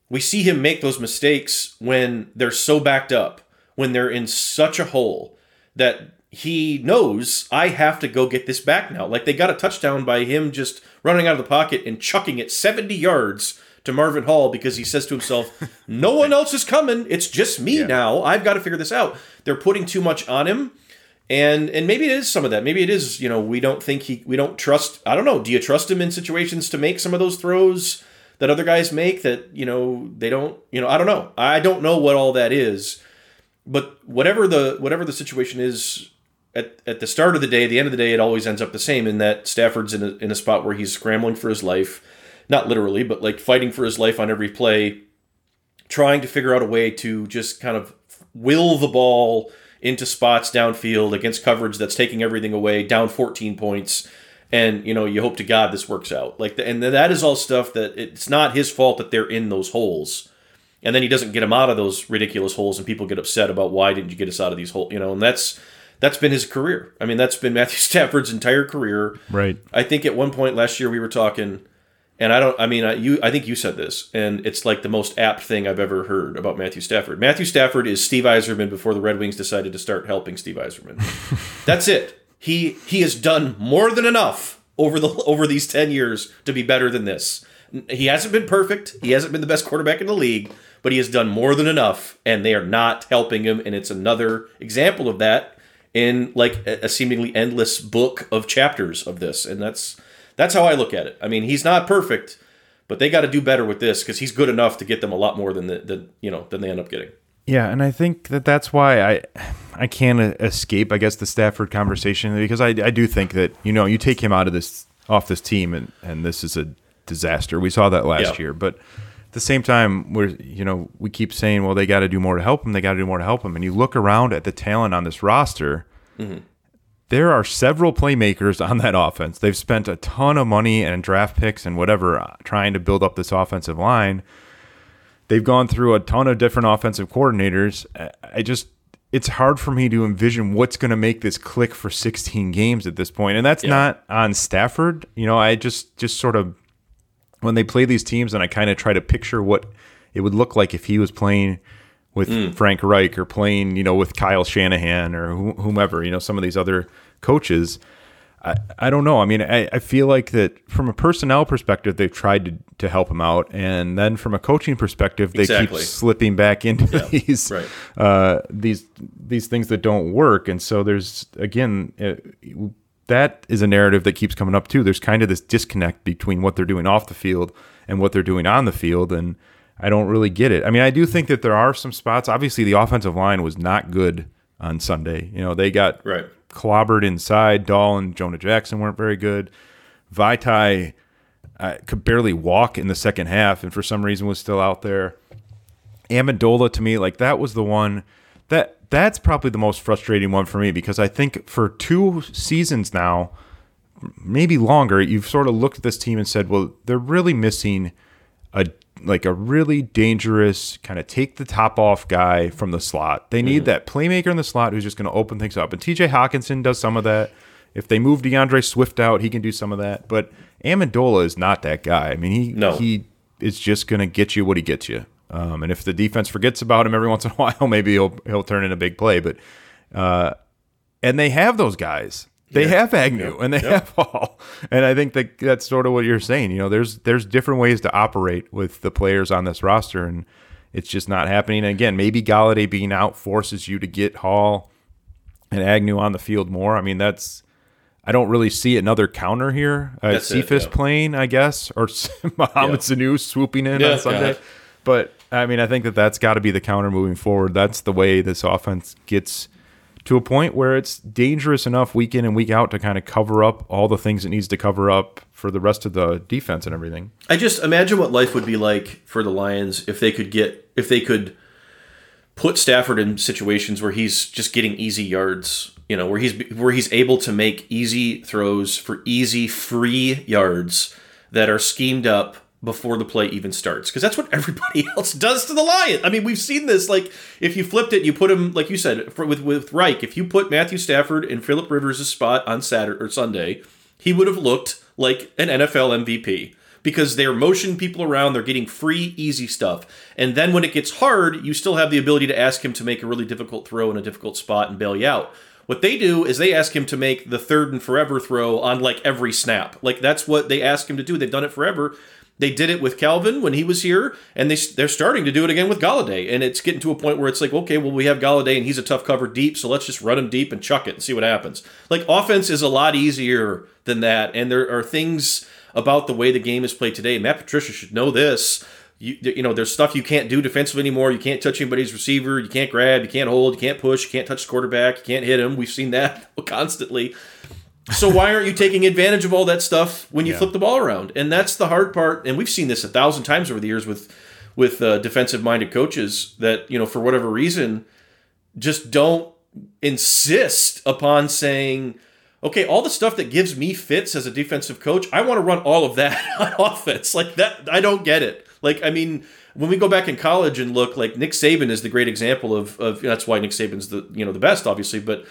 We see him make those mistakes when they're so backed up, when they're in such a hole that he knows I have to go get this back now. Like they got a touchdown by him just running out of the pocket and chucking it 70 yards to Marvin Hall because he says to himself, <laughs> "No one else is coming. It's just me now. I've got to figure this out." They're putting too much on him. And and maybe it is some of that. Maybe it is, you know, we don't think he we don't trust I don't know, do you trust him in situations to make some of those throws that other guys make that, you know, they don't, you know, I don't know. I don't know what all that is. but whatever the whatever the situation is at, at the start of the day, at the end of the day, it always ends up the same in that Stafford's in a, in a spot where he's scrambling for his life, not literally, but like fighting for his life on every play, trying to figure out a way to just kind of will the ball into spots downfield against coverage that's taking everything away, down 14 points. And you know, you hope to God this works out. Like, the, and that is all stuff that it's not his fault that they're in those holes and then he doesn't get him out of those ridiculous holes, and people get upset about why didn't you get us out of these holes? You know, and that's that's been his career. I mean, that's been <laughs> Matthew Stafford's entire career. Right. I think at one point last year we were talking, and I don't. I mean, I, you. I think you said this, and it's like the most apt thing I've ever heard about Matthew Stafford. Matthew Stafford is Steve Yzerman before the Red Wings decided to start helping Steve Yzerman. <laughs> that's it. He he has done more than enough over the <laughs> over these ten years to be better than this. He hasn't been perfect. He hasn't been the best quarterback in the league, but he has done more than enough, and they are not helping him. And it's another example of that in like a seemingly endless book of chapters of this. And that's that's how I look at it. I mean, he's not perfect, but they got to do better with this because he's good enough to get them a lot more than the, the you know than they end up getting. Yeah, and I think that that's why I I can't escape, I guess, the Stafford conversation because I, I do think that you know you take him out of this off this team and and this is a disaster. We saw that last yeah. year, but the same time, we're you know we keep saying, well, they got to do more to help them. They got to do more to help them. And you look around at the talent on this roster. Mm-hmm. There are several playmakers on that offense. They've spent a ton of money and draft picks and whatever uh, trying to build up this offensive line. They've gone through a ton of different offensive coordinators. I just it's hard for me to envision what's going to make this click for 16 games at this point. And that's yeah. not on Stafford. You know, I just just sort of when they play these teams, and I kind of try to picture what it would look like if he was playing with mm. Frank Reich or playing, you know, with Kyle Shanahan or whomever, you know, some of these other coaches. I, I don't know. I mean, I, I feel like that from a personnel perspective, they've tried to, to help him out. And then from a coaching perspective, they exactly. keep slipping back into yeah, <laughs> these, right. uh, these, these things that don't work. And so there's, again, uh, that is a narrative that keeps coming up too. There's kind of this disconnect between what they're doing off the field and what they're doing on the field, and I don't really get it. I mean, I do think that there are some spots. Obviously, the offensive line was not good on Sunday. You know, they got right. clobbered inside. Dahl and Jonah Jackson weren't very good. Vaitai uh, could barely walk in the second half, and for some reason was still out there. Amendola to me, like that was the one that that's probably the most frustrating one for me because I think for two seasons now, maybe longer, you've sort of looked at this team and said, well, they're really missing a like a really dangerous kind of take the top off guy from the slot. They need mm. that playmaker in the slot who's just going to open things up. And TJ Hockenson does some of that. If they move D'Andre Swift out, he can do some of that. But Amendola is not that guy. I mean, he no. he is just going to get you what he gets you. Um, and if the defense forgets about him every once in a <laughs> while, maybe he'll he'll turn in a big play. But uh, and they have those guys. They yeah. have Agnew yep. and they yep. have <laughs> Hall. And I think that that's sort of what you're saying. You know, there's there's different ways to operate with the players on this roster, and it's just not happening. And again, maybe Golladay being out forces you to get Hall and Agnew on the field more. I mean, that's I don't really see another counter here. Uh, Cephus yeah. playing, I guess, or <laughs> Mohamed yeah. Sanu swooping in yeah, on Sunday. But I mean, I think that that's got to be the counter moving forward. That's the way this offense gets to a point where it's dangerous enough week in and week out to kind of cover up all the things it needs to cover up for the rest of the defense and everything. I just imagine what life would be like for the Lions if they could get if they could put Stafford in situations where he's just getting easy yards, you know, where he's where he's able to make easy throws for easy free yards that are schemed up before the play even starts because that's what <laughs> everybody else does to the lion. I mean, we've seen this. Like, if you flipped it, you put him, like you said, for, with with Reich. If you put Matthew Stafford in Philip Rivers' spot on Saturday or Sunday, he would have looked like an NFL MVP because they're motioning people around. They're getting free, easy stuff. And then when it gets hard, you still have the ability to ask him to make a really difficult throw in a difficult spot and bail you out. What they do is they ask him to make the third and forever throw on like every snap. Like that's what they ask him to do. They've done it forever they did it with Calvin when he was here, and they they're starting to do it again with Golladay, And it's getting to a point where it's like, okay, well, we have Golladay and he's a tough cover deep, so let's just run him deep and chuck it and see what happens. Like offense is a lot easier than that, and there are things about the way the game is played today. Matt Patricia should know this You, you know, there's stuff you can't do defensively anymore. You can't touch anybody's receiver. You can't grab. You can't hold. You can't push. You can't touch the quarterback. You can't hit him. We've seen that <laughs> constantly. So why aren't you taking advantage of all that stuff when you Yeah. flip the ball around? And that's the hard part. And we've seen this a thousand times over the years with with uh, defensive minded coaches that you know for whatever reason just don't insist upon saying, okay, all the stuff that gives me fits as a defensive coach, I want to run all of that <laughs> on offense. Like that, I don't get it. Like, I mean, when we go back in college and look, like Nick Saban is the great example of, of that's why Nick Saban's the you know the best, obviously, but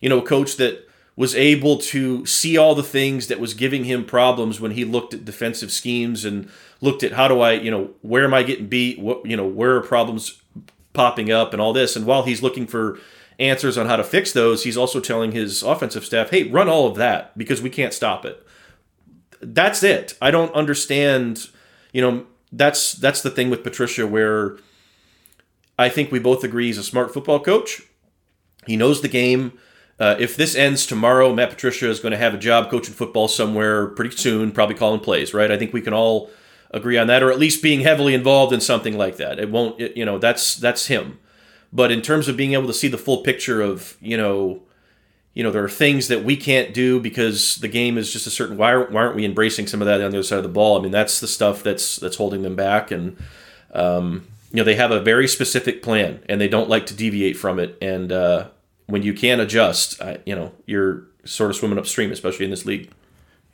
you know, a coach that was able to see all the things that was giving him problems when he looked at defensive schemes and looked at how do I, you know, where am I getting beat? What, you know, where are problems popping up and all this. And while he's looking for answers on how to fix those, he's also telling his offensive staff, hey, run all of that because we can't stop it. That's it. I don't understand, you know, that's that's the thing with Patricia where I think we both agree he's a smart football coach. He knows the game. Uh, if this ends tomorrow, Matt Patricia is going to have a job coaching football somewhere pretty soon, probably calling plays, right? I think we can all agree on that, or at least being heavily involved in something like that. It won't, it, you know, that's that's him. But in terms of being able to see the full picture of, you know, you know, there are things that we can't do because the game is just a certain. Why aren't, why aren't we embracing some of that on the other side of the ball? I mean, that's the stuff that's that's holding them back, and um, you know, they have a very specific plan, and they don't like to deviate from it. And uh, when you can adjust, I, you know, you're sort of swimming upstream, especially in this league.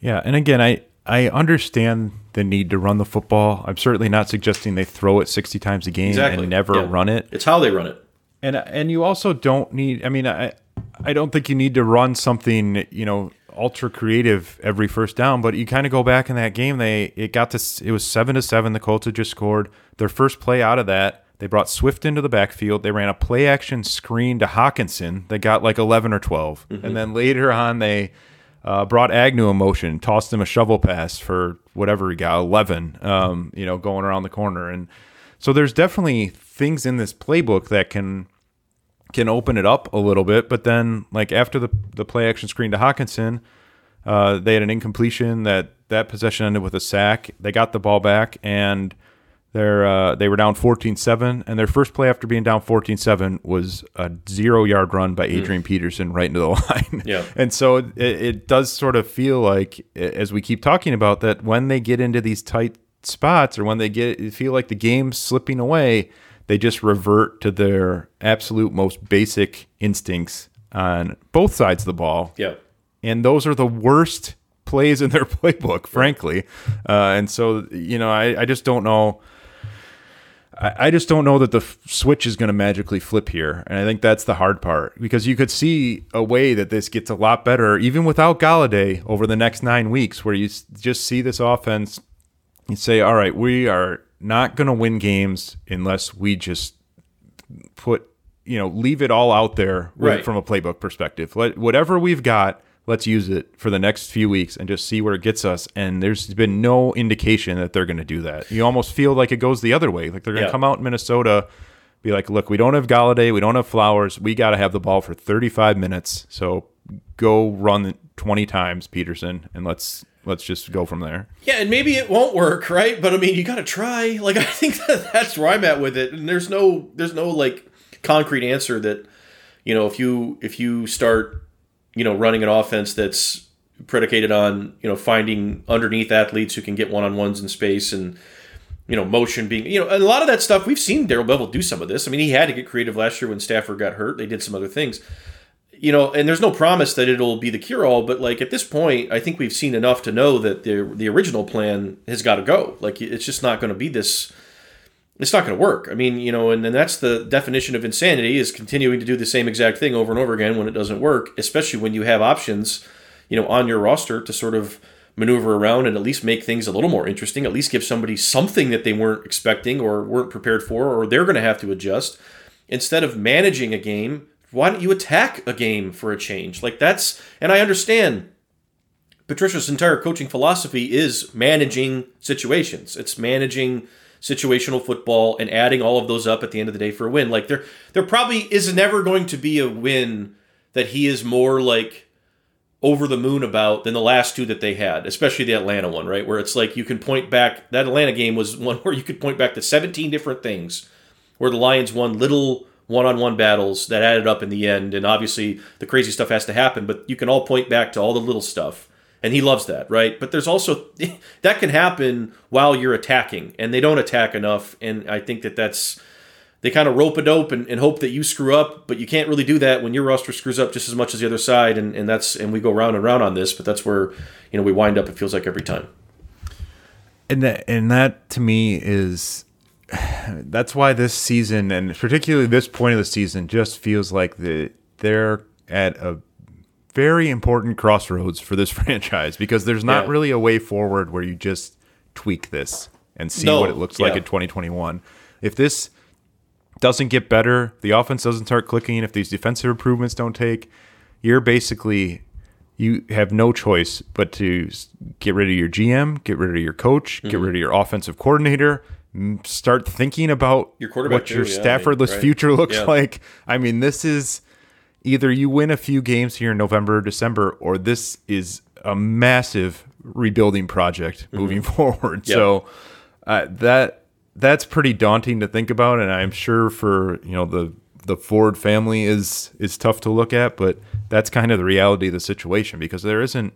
Yeah, and again, I I understand the need to run the football. I'm certainly not suggesting they throw it 60 times a game Exactly. and never Yeah. run it. It's how they run it. And and you also don't need. I mean, I I don't think you need to run something you know ultra creative every first down. But you kind of go back in that game. They it got to it was seven to seven. The Colts had just scored their first play out of that. They brought Swift into the backfield. They ran a play action screen to Hockenson. They got like eleven or 12 and then later on they. Uh, brought Agnew in motion, tossed him a shovel pass for whatever he got, eleven. Um, you know, going around the corner, and so there's definitely things in this playbook that can can open it up a little bit. But then, like after the the play action screen to Hockenson, uh, they had an incompletion that that possession ended with a sack. They got the ball back and they're uh, they were down 14-7 and their first play after being down 14-7 was a zero yard run by Adrian Peterson right into the <laughs> line. Yeah. And so it, it does sort of feel like as we keep talking about that when they get into these tight spots or when they get feel like the game's slipping away, they just revert to their absolute most basic instincts on both sides of the ball Yeah. and those are the worst plays in their <laughs> playbook, frankly. Uh, and so, you know, I, I just don't know. I, I just don't know that the f- switch is going to magically flip here, and I think that's the hard part because you could see a way that this gets a lot better even without Golladay over the next nine weeks, where you s- just see this offense. and say, "All right, we are not going to win games unless we just put you know leave it all out there Right. from a playbook perspective Let, whatever we've got let's use it for the next few weeks and just see where it gets us and there's been no indication that they're going to do that you almost feel like it goes the other way like they're going to Yeah. come out in minnesota be like look we don't have golladay we don't have flowers we got to have the ball for 35 minutes so go run 20 times peterson and let's let's just go from there Yeah, and maybe it won't work, right? But I mean, you got to try. <laughs> Like I think that that's where I'm at with it. And there's no there's no like concrete answer that you know, if you if you start, you know, running an offense that's predicated on, you know, finding underneath athletes who can get one-on-ones in space and you know, motion being, you know, a lot of that stuff we've seen Darrell Bevell do some of this. I mean, he had to get creative last year when Stafford got hurt. They did some other things you know, and there's no promise that it'll be the cure all, but like at this point, I think we've seen enough to know that the the original plan has got to go. Like it's just not going to be this. It's not going to work. I mean, you know, and, and that's the definition of insanity is continuing to do the same exact thing over and over again when it doesn't work, especially when you have options, you know, on your roster to sort of maneuver around and at least make things a little more interesting, at least give somebody something that they weren't expecting or weren't prepared for, or they're going to have to adjust. Instead of managing a game, why don't you attack a game for a change? Like that's, and I understand Patricia's entire coaching philosophy is managing situations. It's managing situational football and adding all of those up at the end of the day for a win. Like there, there probably is never going to be a win that he is more like over the moon about than the last two that they had, especially the Atlanta one, right? Where it's like you can point back that Atlanta game was <laughs> one where you could point back to 17 different things where the Lions won little one-on-one battles that added up in the end and obviously the crazy stuff has to happen, but you can all point back to all the little stuff. And he loves that, right? But there's also <laughs> that can happen while you're attacking and they don't attack enough and I think that that's they kind of rope a dope and, and, hope that you screw up, but you can't really do that when your roster screws up just as much as the other side, and, and that's and we go round and round on this, but that's where you know we wind up. It feels like every time. And that and that to me is <sighs> that's why this season and particularly this point of the season just feels like the they're at a very important crossroads for this <laughs> franchise because there's not yeah. really a way forward where you just tweak this and see no, what it looks like in 2021. If this doesn't get better, the offense doesn't start clicking, if these defensive improvements don't take, you're basically you have no choice but to get rid of your GM, get rid of your coach, mm-hmm. get rid of your offensive coordinator, start thinking about your what your yeah, Staffordless right. future <laughs> looks yeah. like. I mean, this is either you win a few games here in November or December, or this is a massive rebuilding project mm-hmm. moving <laughs> forward. Yep. So uh, that that's pretty daunting to think about, and I'm sure for you know the the Ford family is is tough to look at, but that's kind of the reality of the situation because there isn't,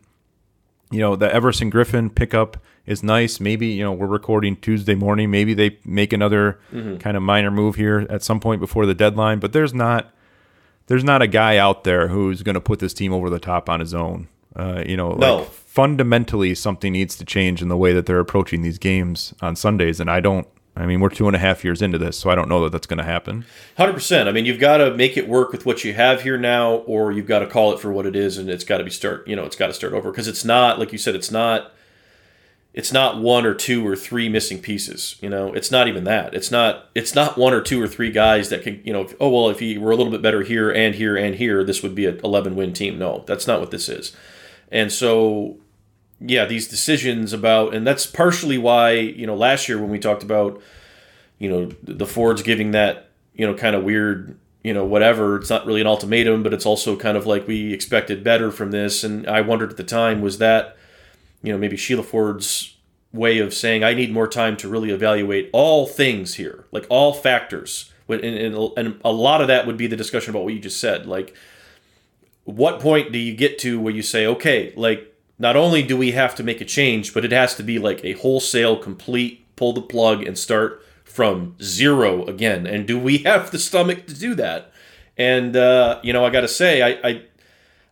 you know, the Everson Griffen pickup is nice. Maybe you know we're recording Tuesday morning. Maybe they make another mm-hmm. kind of minor move here at some point before the deadline, but there's not there's not a guy out there who's going to put this team over the top on his own. Uh, you know, no. like fundamentally something needs to change in the way that they're approaching these games on Sundays, and I don't I mean, we're two and a half years into this, so I don't know that that's going to happen. Hundred percent. I mean, you've got to make it work with what you have here now, or you've got to call it for what it is, and it's got to be start. You know, it's got to start over because it's not like you said. It's not. It's not one or two or three missing pieces. You know, it's not even that. It's not. It's not one or two or three guys that can. You know, oh well, if he were a little bit better here and here and here, this would be an eleven win team. No, that's not what this is. And so yeah, these decisions about, and that's partially why you know last year when we talked about, you know, the Fords giving that you know kind of weird you know whatever it's not really an ultimatum but it's also kind of like we expected better from this and i wondered at the time was that you know maybe sheila ford's way of saying i need more time to really evaluate all things here like all factors and, and, and a lot of that would be the discussion about what you just said like what point do you get to where you say okay like not only do we have to make a change, but it has to be like a wholesale, complete pull the plug and start from zero again. And do we have the stomach to do that? And uh, you know, I got to say, I, I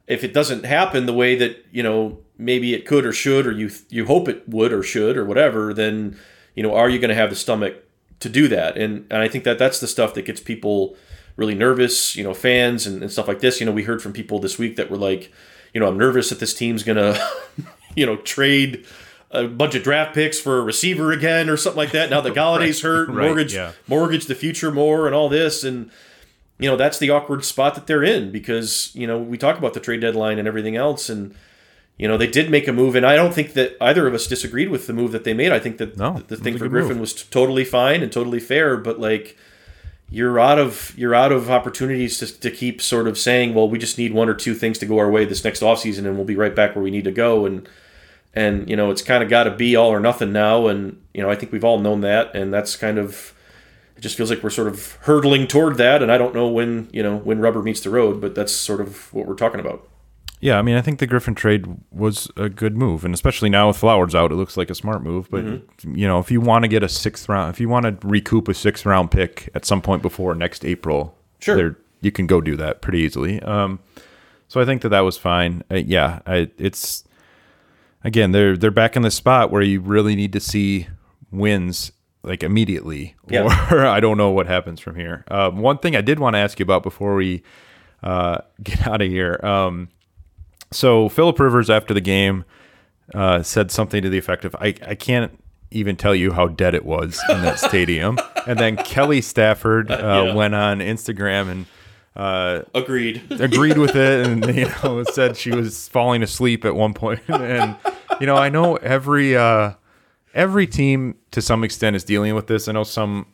if it doesn't happen the way that you know maybe it could or should, or you you hope it would or should or whatever, then you know, are you going to have the stomach to do that? And and I think that that's the stuff that gets people really nervous. You know, fans and, and stuff like this. You know, we heard from people this week that were like you know, I'm nervous that this team's gonna, <laughs> you know, trade a bunch of draft picks for a receiver again or something like that. Now the Golladay's <laughs> right, hurt, <laughs> right, mortgage, yeah. mortgage the future more, and all this, and you know that's the awkward spot that they're in because you know we talk about the trade deadline and everything else, and you know they did make a move, and I don't think that either of us disagreed with the move that they made. I think that no, the, the thing for Griffen move. was totally fine and totally fair, but like you're out of you're out of opportunities to, to keep sort of saying, well, we just need one or two things to go our way this next offseason and we'll be right back where we need to go and and you know it's kind of got to be all or nothing now and you know I think we've all known that and that's kind of it just feels like we're sort of hurtling toward that and I don't know when you know when rubber meets the road but that's sort of what we're talking about. Yeah, I mean, I think the Griffen trade was a good move, and especially now with Flowers out, it looks like a smart move. But mm-hmm. you know, if you want to get a sixth round, if you want to recoup a sixth round pick at some point before next April, sure, you can go do that pretty easily. Um, so I think that that was fine. Uh, yeah, I, it's again they're they're back in the spot where you really need to see wins like immediately, yeah. or <laughs> I don't know what happens from here. Um, one thing I did want to ask you about before we uh, <laughs> get out of here. Um, so Philip Rivers after the game uh, said something to the effect of, I, I can't even tell you how dead it was in that <laughs> stadium. and then Kelly Stafford <laughs> uh, yeah. went on Instagram and uh, agreed <laughs> agreed with it and you know said she was falling asleep at one point and you know I know every uh, every team to some extent is dealing with this I know some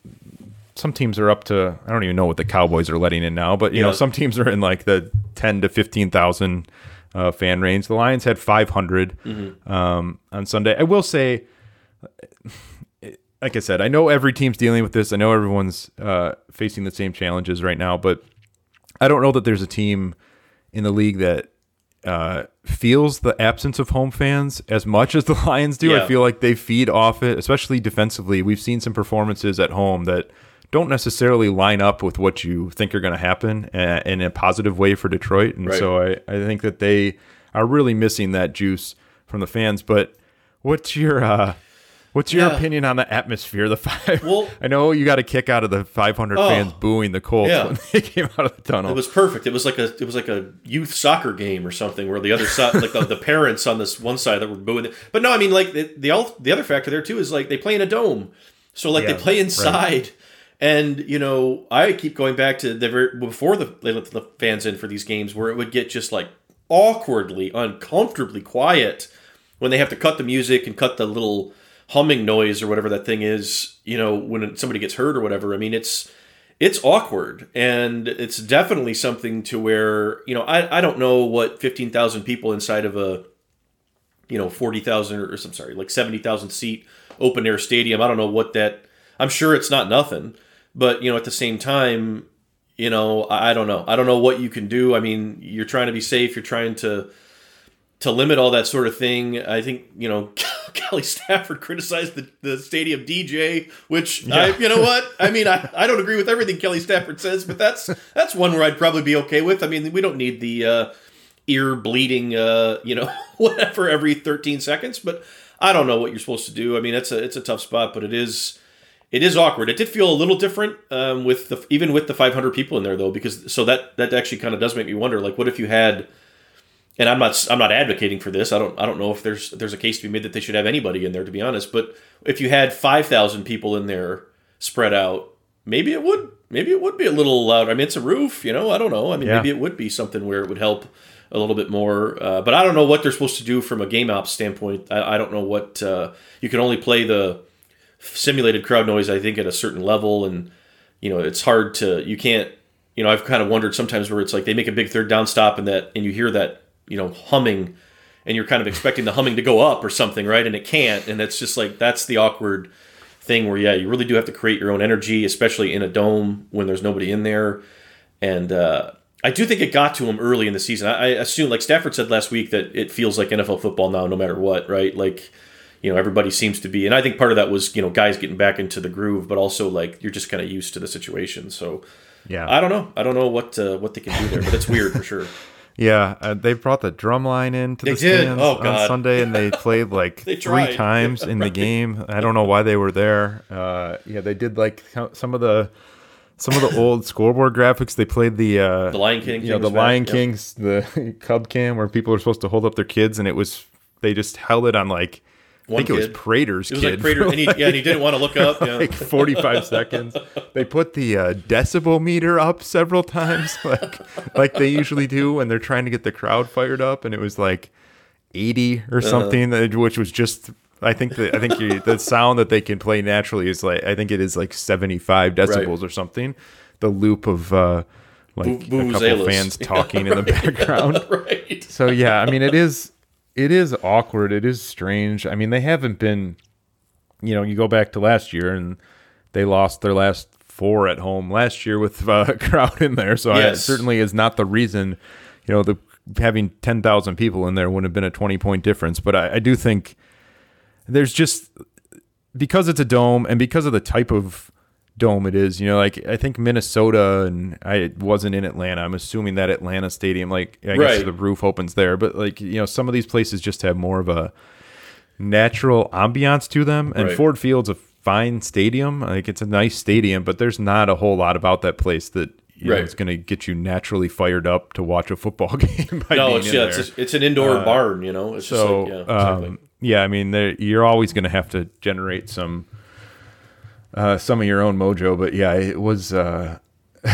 some teams are up to I don't even know what the Cowboys are letting in now but you yeah. know some teams are in like the 10 to 15,000 uh, fan range. The Lions had 500 um, on Sunday. I will say, like I said, I know every team's dealing with this. I know everyone's uh, facing the same challenges right now, but I don't know that there's a team in the league that uh, feels the absence of home fans as much as the Lions do. Yeah. I feel like they feed off it, especially defensively. We've seen some performances at home that don't necessarily line up with what you think are going to happen uh, in a positive way for Detroit. And Right. so I, I think that they are really missing that juice from the fans. But what's your uh, what's your Yeah. opinion on the atmosphere? The five. Well- <laughs> I know you got a kick out of the 500 Oh, fans booing the Colts yeah. when they <laughs> came out of the tunnel. It was perfect. It was like a it was like a youth soccer game or something where the other side, like the, the parents on this one side that were booing. It. But no, I mean like the the, the other factor there too is like they play in a dome, so like Yeah, they play inside. And you know, I keep going back to the ver- before the they let the fans in for these games where it would get just like awkwardly, uncomfortably quiet when they have to cut the music and cut the little humming noise or whatever that thing is. You know, when somebody gets hurt or whatever. I mean, it's it's awkward and it's definitely something to where you know I, I don't know what 15,000 people inside of a you know 40,000 or I'm sorry like 70,000 seat open air stadium I don't know what that I'm sure it's not nothing but you know at the same time you know I, don't know I don't know what you can do I mean you're trying to be safe you're trying to to limit all that sort of thing, I think you know <laughs> Kelly Stafford criticized the, the stadium DJ, which I, you know what <laughs> I mean. I, I don't agree with everything Kelly Stafford says, but that's that's one where I'd probably be okay with. I mean, we don't need the uh, ear bleeding, uh, you know, <laughs> whatever every 13 seconds. But I don't know what you're supposed to do. I mean, it's a it's a tough spot, but it is it is awkward. It did feel a little different um, with the even with the 500 people in there though, because so that that actually kind of does make me wonder, like, what if you had and I'm not I'm not advocating for this. I don't I don't know if there's there's a case to be made that they should have anybody in there to be honest. But if you had five thousand people in there spread out, maybe it would maybe it would be a little loud. I mean, it's a roof, you know. I don't know. I mean, Yeah. maybe it would be something where it would help a little bit more. Uh, but I don't know what they're supposed to do from a game ops standpoint. I, I don't know what uh, you can only play the simulated crowd noise. I think at a certain level, and you know it's hard to you can't. You know, I've kind of wondered sometimes where it's like they make a big third down stop and that and you hear that you know humming and you're kind of expecting the humming to go up or something right and it can't and it's just like that's the awkward thing where yeah you really do have to create your own energy especially in a dome when there's nobody in there and uh, I do think it got to him early in the season. I, I assume, like Stafford said last week, that it feels like NFL football now, no matter what, right? Like, you know, everybody seems to be, and I think part of that was, you know, guys getting back into the groove, but also like you're just kind of used to the situation. So, yeah. I don't know, I don't know what uh, what they can do there, but it's weird for sure. <laughs> Yeah, uh, they brought the drum line in to They the did? stands Oh, on Sunday, and they <laughs> played like They three times in the <laughs> game. I don't know why they were there. Uh, yeah, they did like some of the some of the old scoreboard graphics. They played the uh, The Lion King you know, the back, Lion yeah. Kings, the Cub Cam, where people are supposed to hold up their kids, and it was they just held it on like I One think it was. Prater's It was kid. like Prater, and he, yeah, and he didn't want to look up. <laughs> Yeah. like 45 <laughs> seconds. They put the uh, decibel meter up several times, <laughs> like like they usually do when they're trying to get the crowd fired up, and it was like 80 Uh-huh. or something, that- which was just. I think that I think you, the sound that they can play naturally is like I think it is like 75 decibels or something. The loop of uh, like Voo- a couple fans talking in the background. right. So yeah, I mean it is it is awkward. It is strange. I mean they haven't been you know, you go back to last year and they lost their last four at home last year with uh, a <laughs> crowd in there. So I, it certainly is not the reason, you know, the having 10,000 people in there wouldn't have been a 20 point difference, but I, I do think there's just because it's a dome and because of the type of dome it is, you know, like I think Minnesota and I wasn't in Atlanta. I'm assuming that Atlanta stadium, like I guess Right. the roof opens there, but like you know, some of these places just have more of a natural ambiance to them. And Right. Ford Field's a fine stadium, like it's a nice stadium, but there's not a whole lot about that place that you know, Right. it's going to get you naturally fired up to watch a football <laughs> game. No, it's yeah, it's, it's an indoor barn. You know, it's So, just like, yeah, exactly. um, yeah, I mean, you're always going to have to generate some uh, some of your own mojo. But yeah, it was. Uh, <laughs>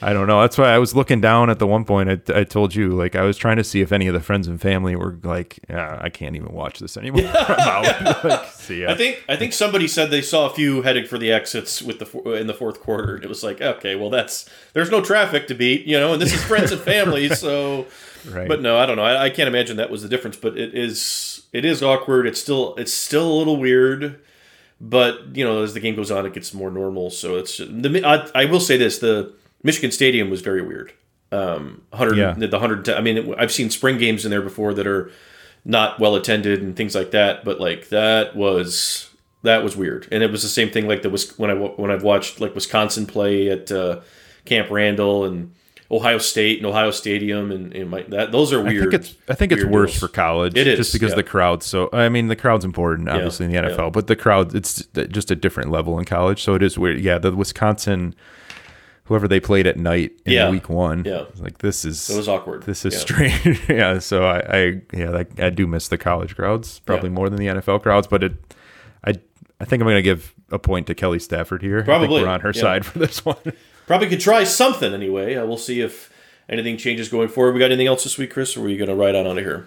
I don't know. That's why I was looking down at the one point. I, I told you, like, I was trying to see if any of the friends and family were like, yeah, I can't even watch this anymore. <laughs> <laughs> Like, see ya. I think I think somebody said they saw a few heading for the exits with the in the fourth quarter. It was like, okay, well, that's there's no traffic to beat, you know, and this is friends and family, so. Right. But no, I don't know. I, I can't imagine that was the difference. But it is it is awkward. It's still it's still a little weird. But you know, as the game goes on, it gets more normal. So it's the I, I will say this: the Michigan Stadium was very weird. Um, hundred Yeah. the hundred. I mean, I've seen spring games in there before that are not well attended and things like that. But like that was that was weird, and it was the same thing like the when I when I've watched like Wisconsin play at uh, Camp Randall and Ohio State and Ohio Stadium and, and my, that those are I weird. think it's I think it's worse deals. for college. It is, just because yeah. the crowd's so. I mean, the crowd's important, obviously in the yeah. NFL, but the crowd it's just a different level in college. So it is weird. Yeah, the Wisconsin, whoever they played at night in Yeah. week one. Yeah. like this is It was awkward. This is Yeah. strange. <laughs> yeah, so I, I yeah, like, I do miss the college crowds probably Yeah. more than the NFL crowds, but it, I, I think I'm going to give a point to Kelly Stafford here. I think Probably, we're on her yeah. side for this <laughs> one. Probably could try something anyway. Uh, we'll see if anything changes going forward. We got anything else this week, Chris, or are you going to ride on out of here?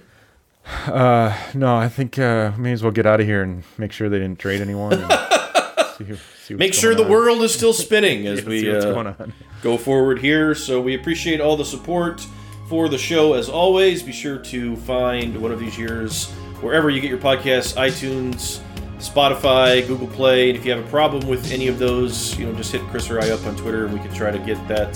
no, I think uh, may as well get out of here and make sure they didn't trade anyone. <laughs> See, see Make sure the on. world is still spinning as <laughs> Yeah, we uh, go forward here. So we appreciate all the support for the show as always. Be sure to find one of these years wherever you get your podcasts, iTunes, Spotify, Google Play. And if you have a problem with any of those, you know, just hit Chris or I up on Twitter and we can try to get that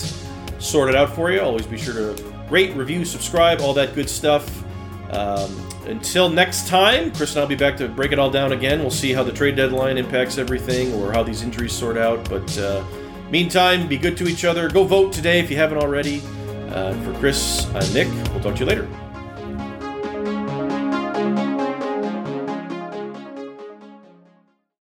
sorted out for you. Always be sure to rate, review, subscribe, all that good stuff. Um, until next time, Chris and I'll be back to break it all down again. We'll see how the trade deadline impacts everything or how these injuries sort out. But uh, meantime, be good to each other. Go vote today if you haven't already. Uh, for Chris, I'm Nick. We'll talk to you later.